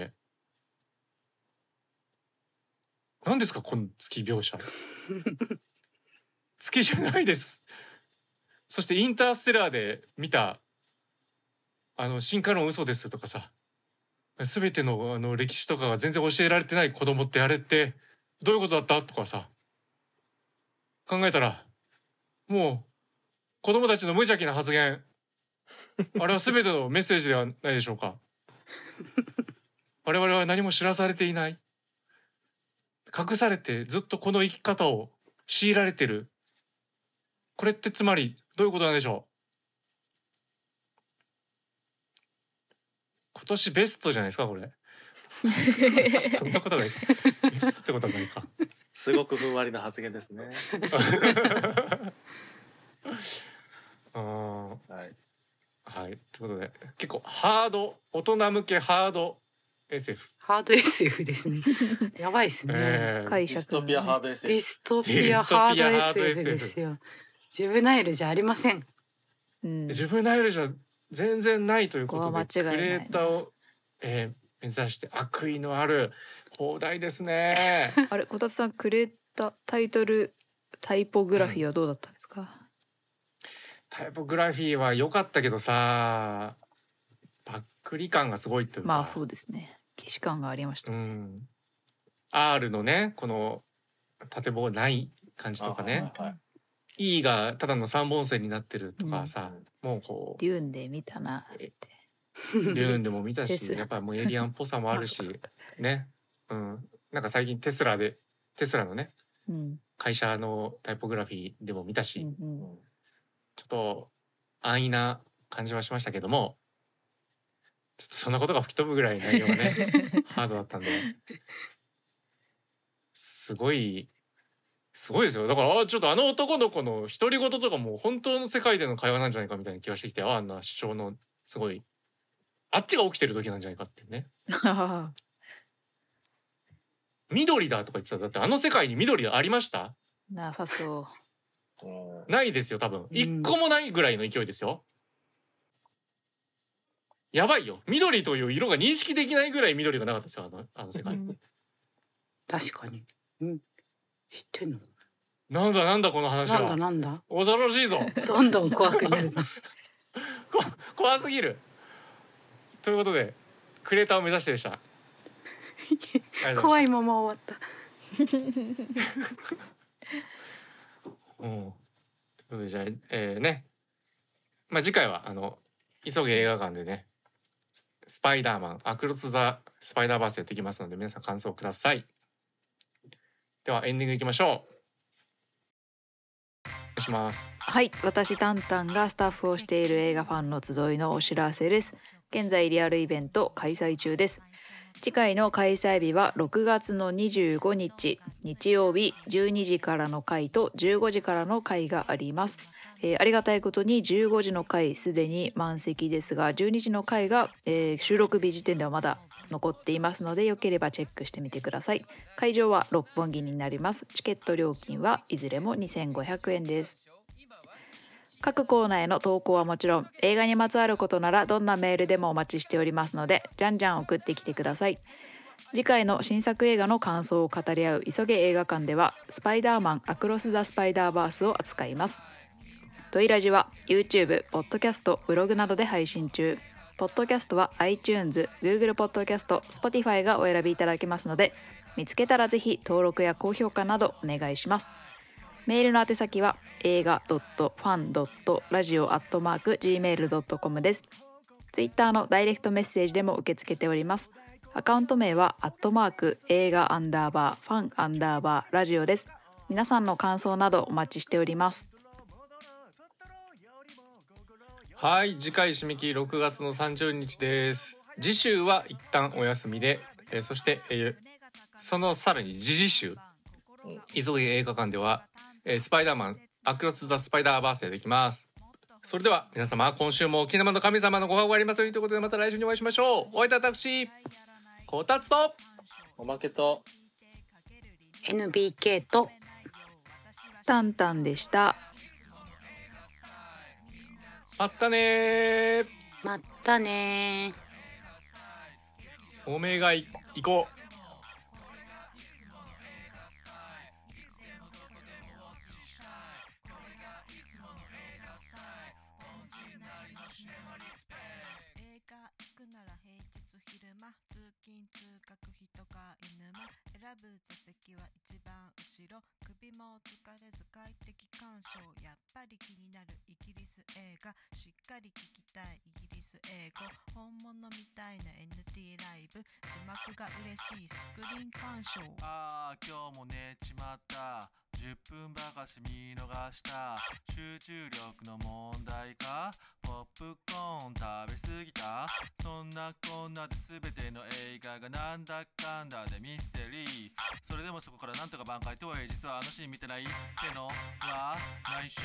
何ですか、この月描写。月じゃないです。そしてインターステラーで見た、あの、進化論嘘ですとかさ。すべてのあの歴史とかが全然教えられてない子供ってあれってどういうことだったとかさ。考えたら、もう子供たちの無邪気な発言あれは全てのメッセージではないでしょうか我々は何も知らされていない隠されてずっとこの生き方を強いられてる。これってつまりどういうことなんでしょう？今年ベストじゃないですかこれ。そんなことない。かベストってことはないか。すごくふんわりな発言ですね。あー。はい。はい。ということで結構ハード大人向けハード SF、ハード SF ですね。やばいですね。えー解ディストピアハードデ SF ィ。ストピアハード SF ですよ。ジュブナイルじゃありません。うん自分ナイルじゃ全然ないということでここは間違いないクリエイターを、えー目指して悪意のある放題ですね あれこたつさんくれたタイトルタイポグラフィーはどうだったんですか、タイポグラフィーは良かったけどさばっくり感がすごいというかまあそうですね既視感がありました、うん、R のねこの縦棒ない感じとかね。はいはい E がただの三本線になってるとかさ、もうこうデューンで見たなって。デューンでも見たしやっぱりもうエイリアンっぽさもあるし ね、うん、なんか最近テスラでテスラのねうん。会社のタイポグラフィーでも見たし、うんうん。ちょっと安易な感じはしましたけどもちょっとそんなことが吹き飛ぶぐらい内容がね ハードだったんで。すごいすごいですよ。だからあちょっとあの男の子の独り言とかも本当の世界での会話なんじゃないかみたいな気がしてきてああんな主張のすごいあっちが起きてる時なんじゃないかってね。緑だとか言ってた。だってあの世界に緑ありました？なさそう。んないですよ多分。ん。一個もないぐらいの勢いですよ、やばいよ緑という色が認識できないぐらい緑がなかったですよあのあの世う、界、確かに。うん。知ってんの？なんだなんだこの話なんだはなんだ？恐ろしいぞどんどん怖くなるぞ。こ怖すぎるということでクリエイターを目指してでしたし 怖いまま終わった。た うんということでじゃあえー、ねまあ次回はあの急げ映画館でねスパイダーマンアクロス・ザ・スパイダーバースやっていきますので皆さん感想ください。ではエンディングいきましょう。お願いします。はい私タンタンがスタッフをしている映画ファンの集いのお知らせです。現在リアルイベント開催中です。次回の開催日は6月の25日日曜日12時からの回と15時からの回があります、えーありがたいことに15時の回すでに満席ですが12時の回が、えー収録日時点ではまだ残っていますのでよければチェックしてみてください。会場は六本木になります。チケット料金はいずれも2500円です。各コーナーへの投稿はもちろん映画にまつわることならどんなメールでもお待ちしておりますのでじゃんじゃん送ってきてください。次回の新作映画の感想を語り合う急げ映画館ではスパイダーマンアクロス・ザ・スパイダーバースを扱います。トイラジは YouTube、ポッドキャスト、ブログなどで配信中ポッドキャストは iTunes、Google ポッドキャスト、Spotify がお選びいただけますので見つけたらぜひ登録や高評価などお願いしますメールの宛先は映画 .fan.radio.gmail.com です。ツイッターのダイレクトメッセージでも受け付けております。アカウント名はアットマーク映画アンダーバーファンアンダーバーラジオです。皆さんの感想などお待ちしております。はい次回締め切り6月の30日です。次週は一旦お休みで、えーそして、えーそのさらに次々週急げ映画館では、えースパイダーマンアクロス・ザ・スパイダーバースでできます。それでは皆様今週も沖縄の神様のご加護ありますようにということでまた来週にお会いしましょう。お会いいた私こたつとおまけと NBK とタンタンでした。まったねー。まったねー。おめえがい行こう。映画行くなら平日昼間通勤通学犬間選ぶ座席は一番後ろ首も疲れず快適鑑賞。やっぱり気になるイギリス映画。しっかり聞きたいイギリス英語。本物みたいな NT ライブ字幕が嬉しいスクリーン鑑賞。ああ今日も寝ちまった。10分ばかし見逃した。集中力の問題か。ポップコーン食べ過ぎた。そんなこんなで全ての映画がなんだかんだでミステリー。それでもそこからなんとか挽回とはいえ実はあのシーン見てないってのは内緒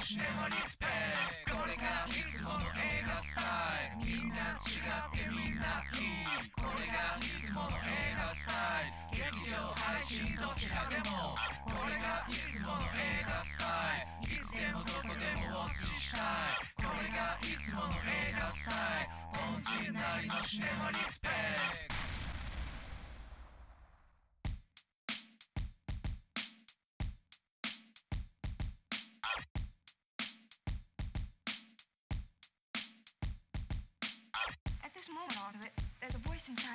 シネマリスペクトこれがいつもの映画スタイル。みんな違ってみんないい。これがいつもの映画スタイル。劇場配信どちらでもこれがいつもの映画スタイルいつでもどこでもウォッチしたい。これがいつもの映画スタイル。凡人なりのシネマリスペク。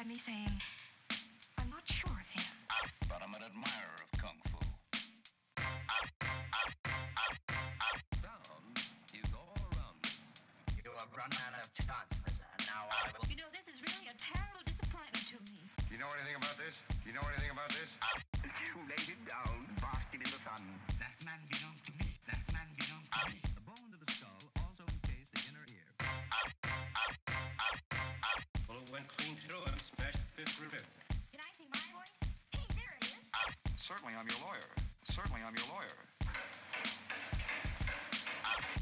A voice inside me saying, I'm not sure of him. but I'm an admirer of kung fu. Sound is all around me. You have run out of chances, and now I will. You know, this is really a terrible disappointment to me. Do you know anything about this? Do you know anything about this? You laid it down, basking in the sun. That man belongs to me. That man belongs to me. The bone of the skull also encased the inner ear. Well, it went clean Fifth Rivet. Can I see my voice? Hey, there it is. Ah, certainly, I'm your lawyer. Certainly, I'm your lawyer.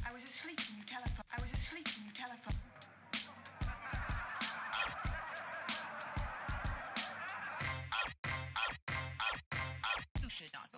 I was asleep when you telephoned. I was asleep when you telephoned. should not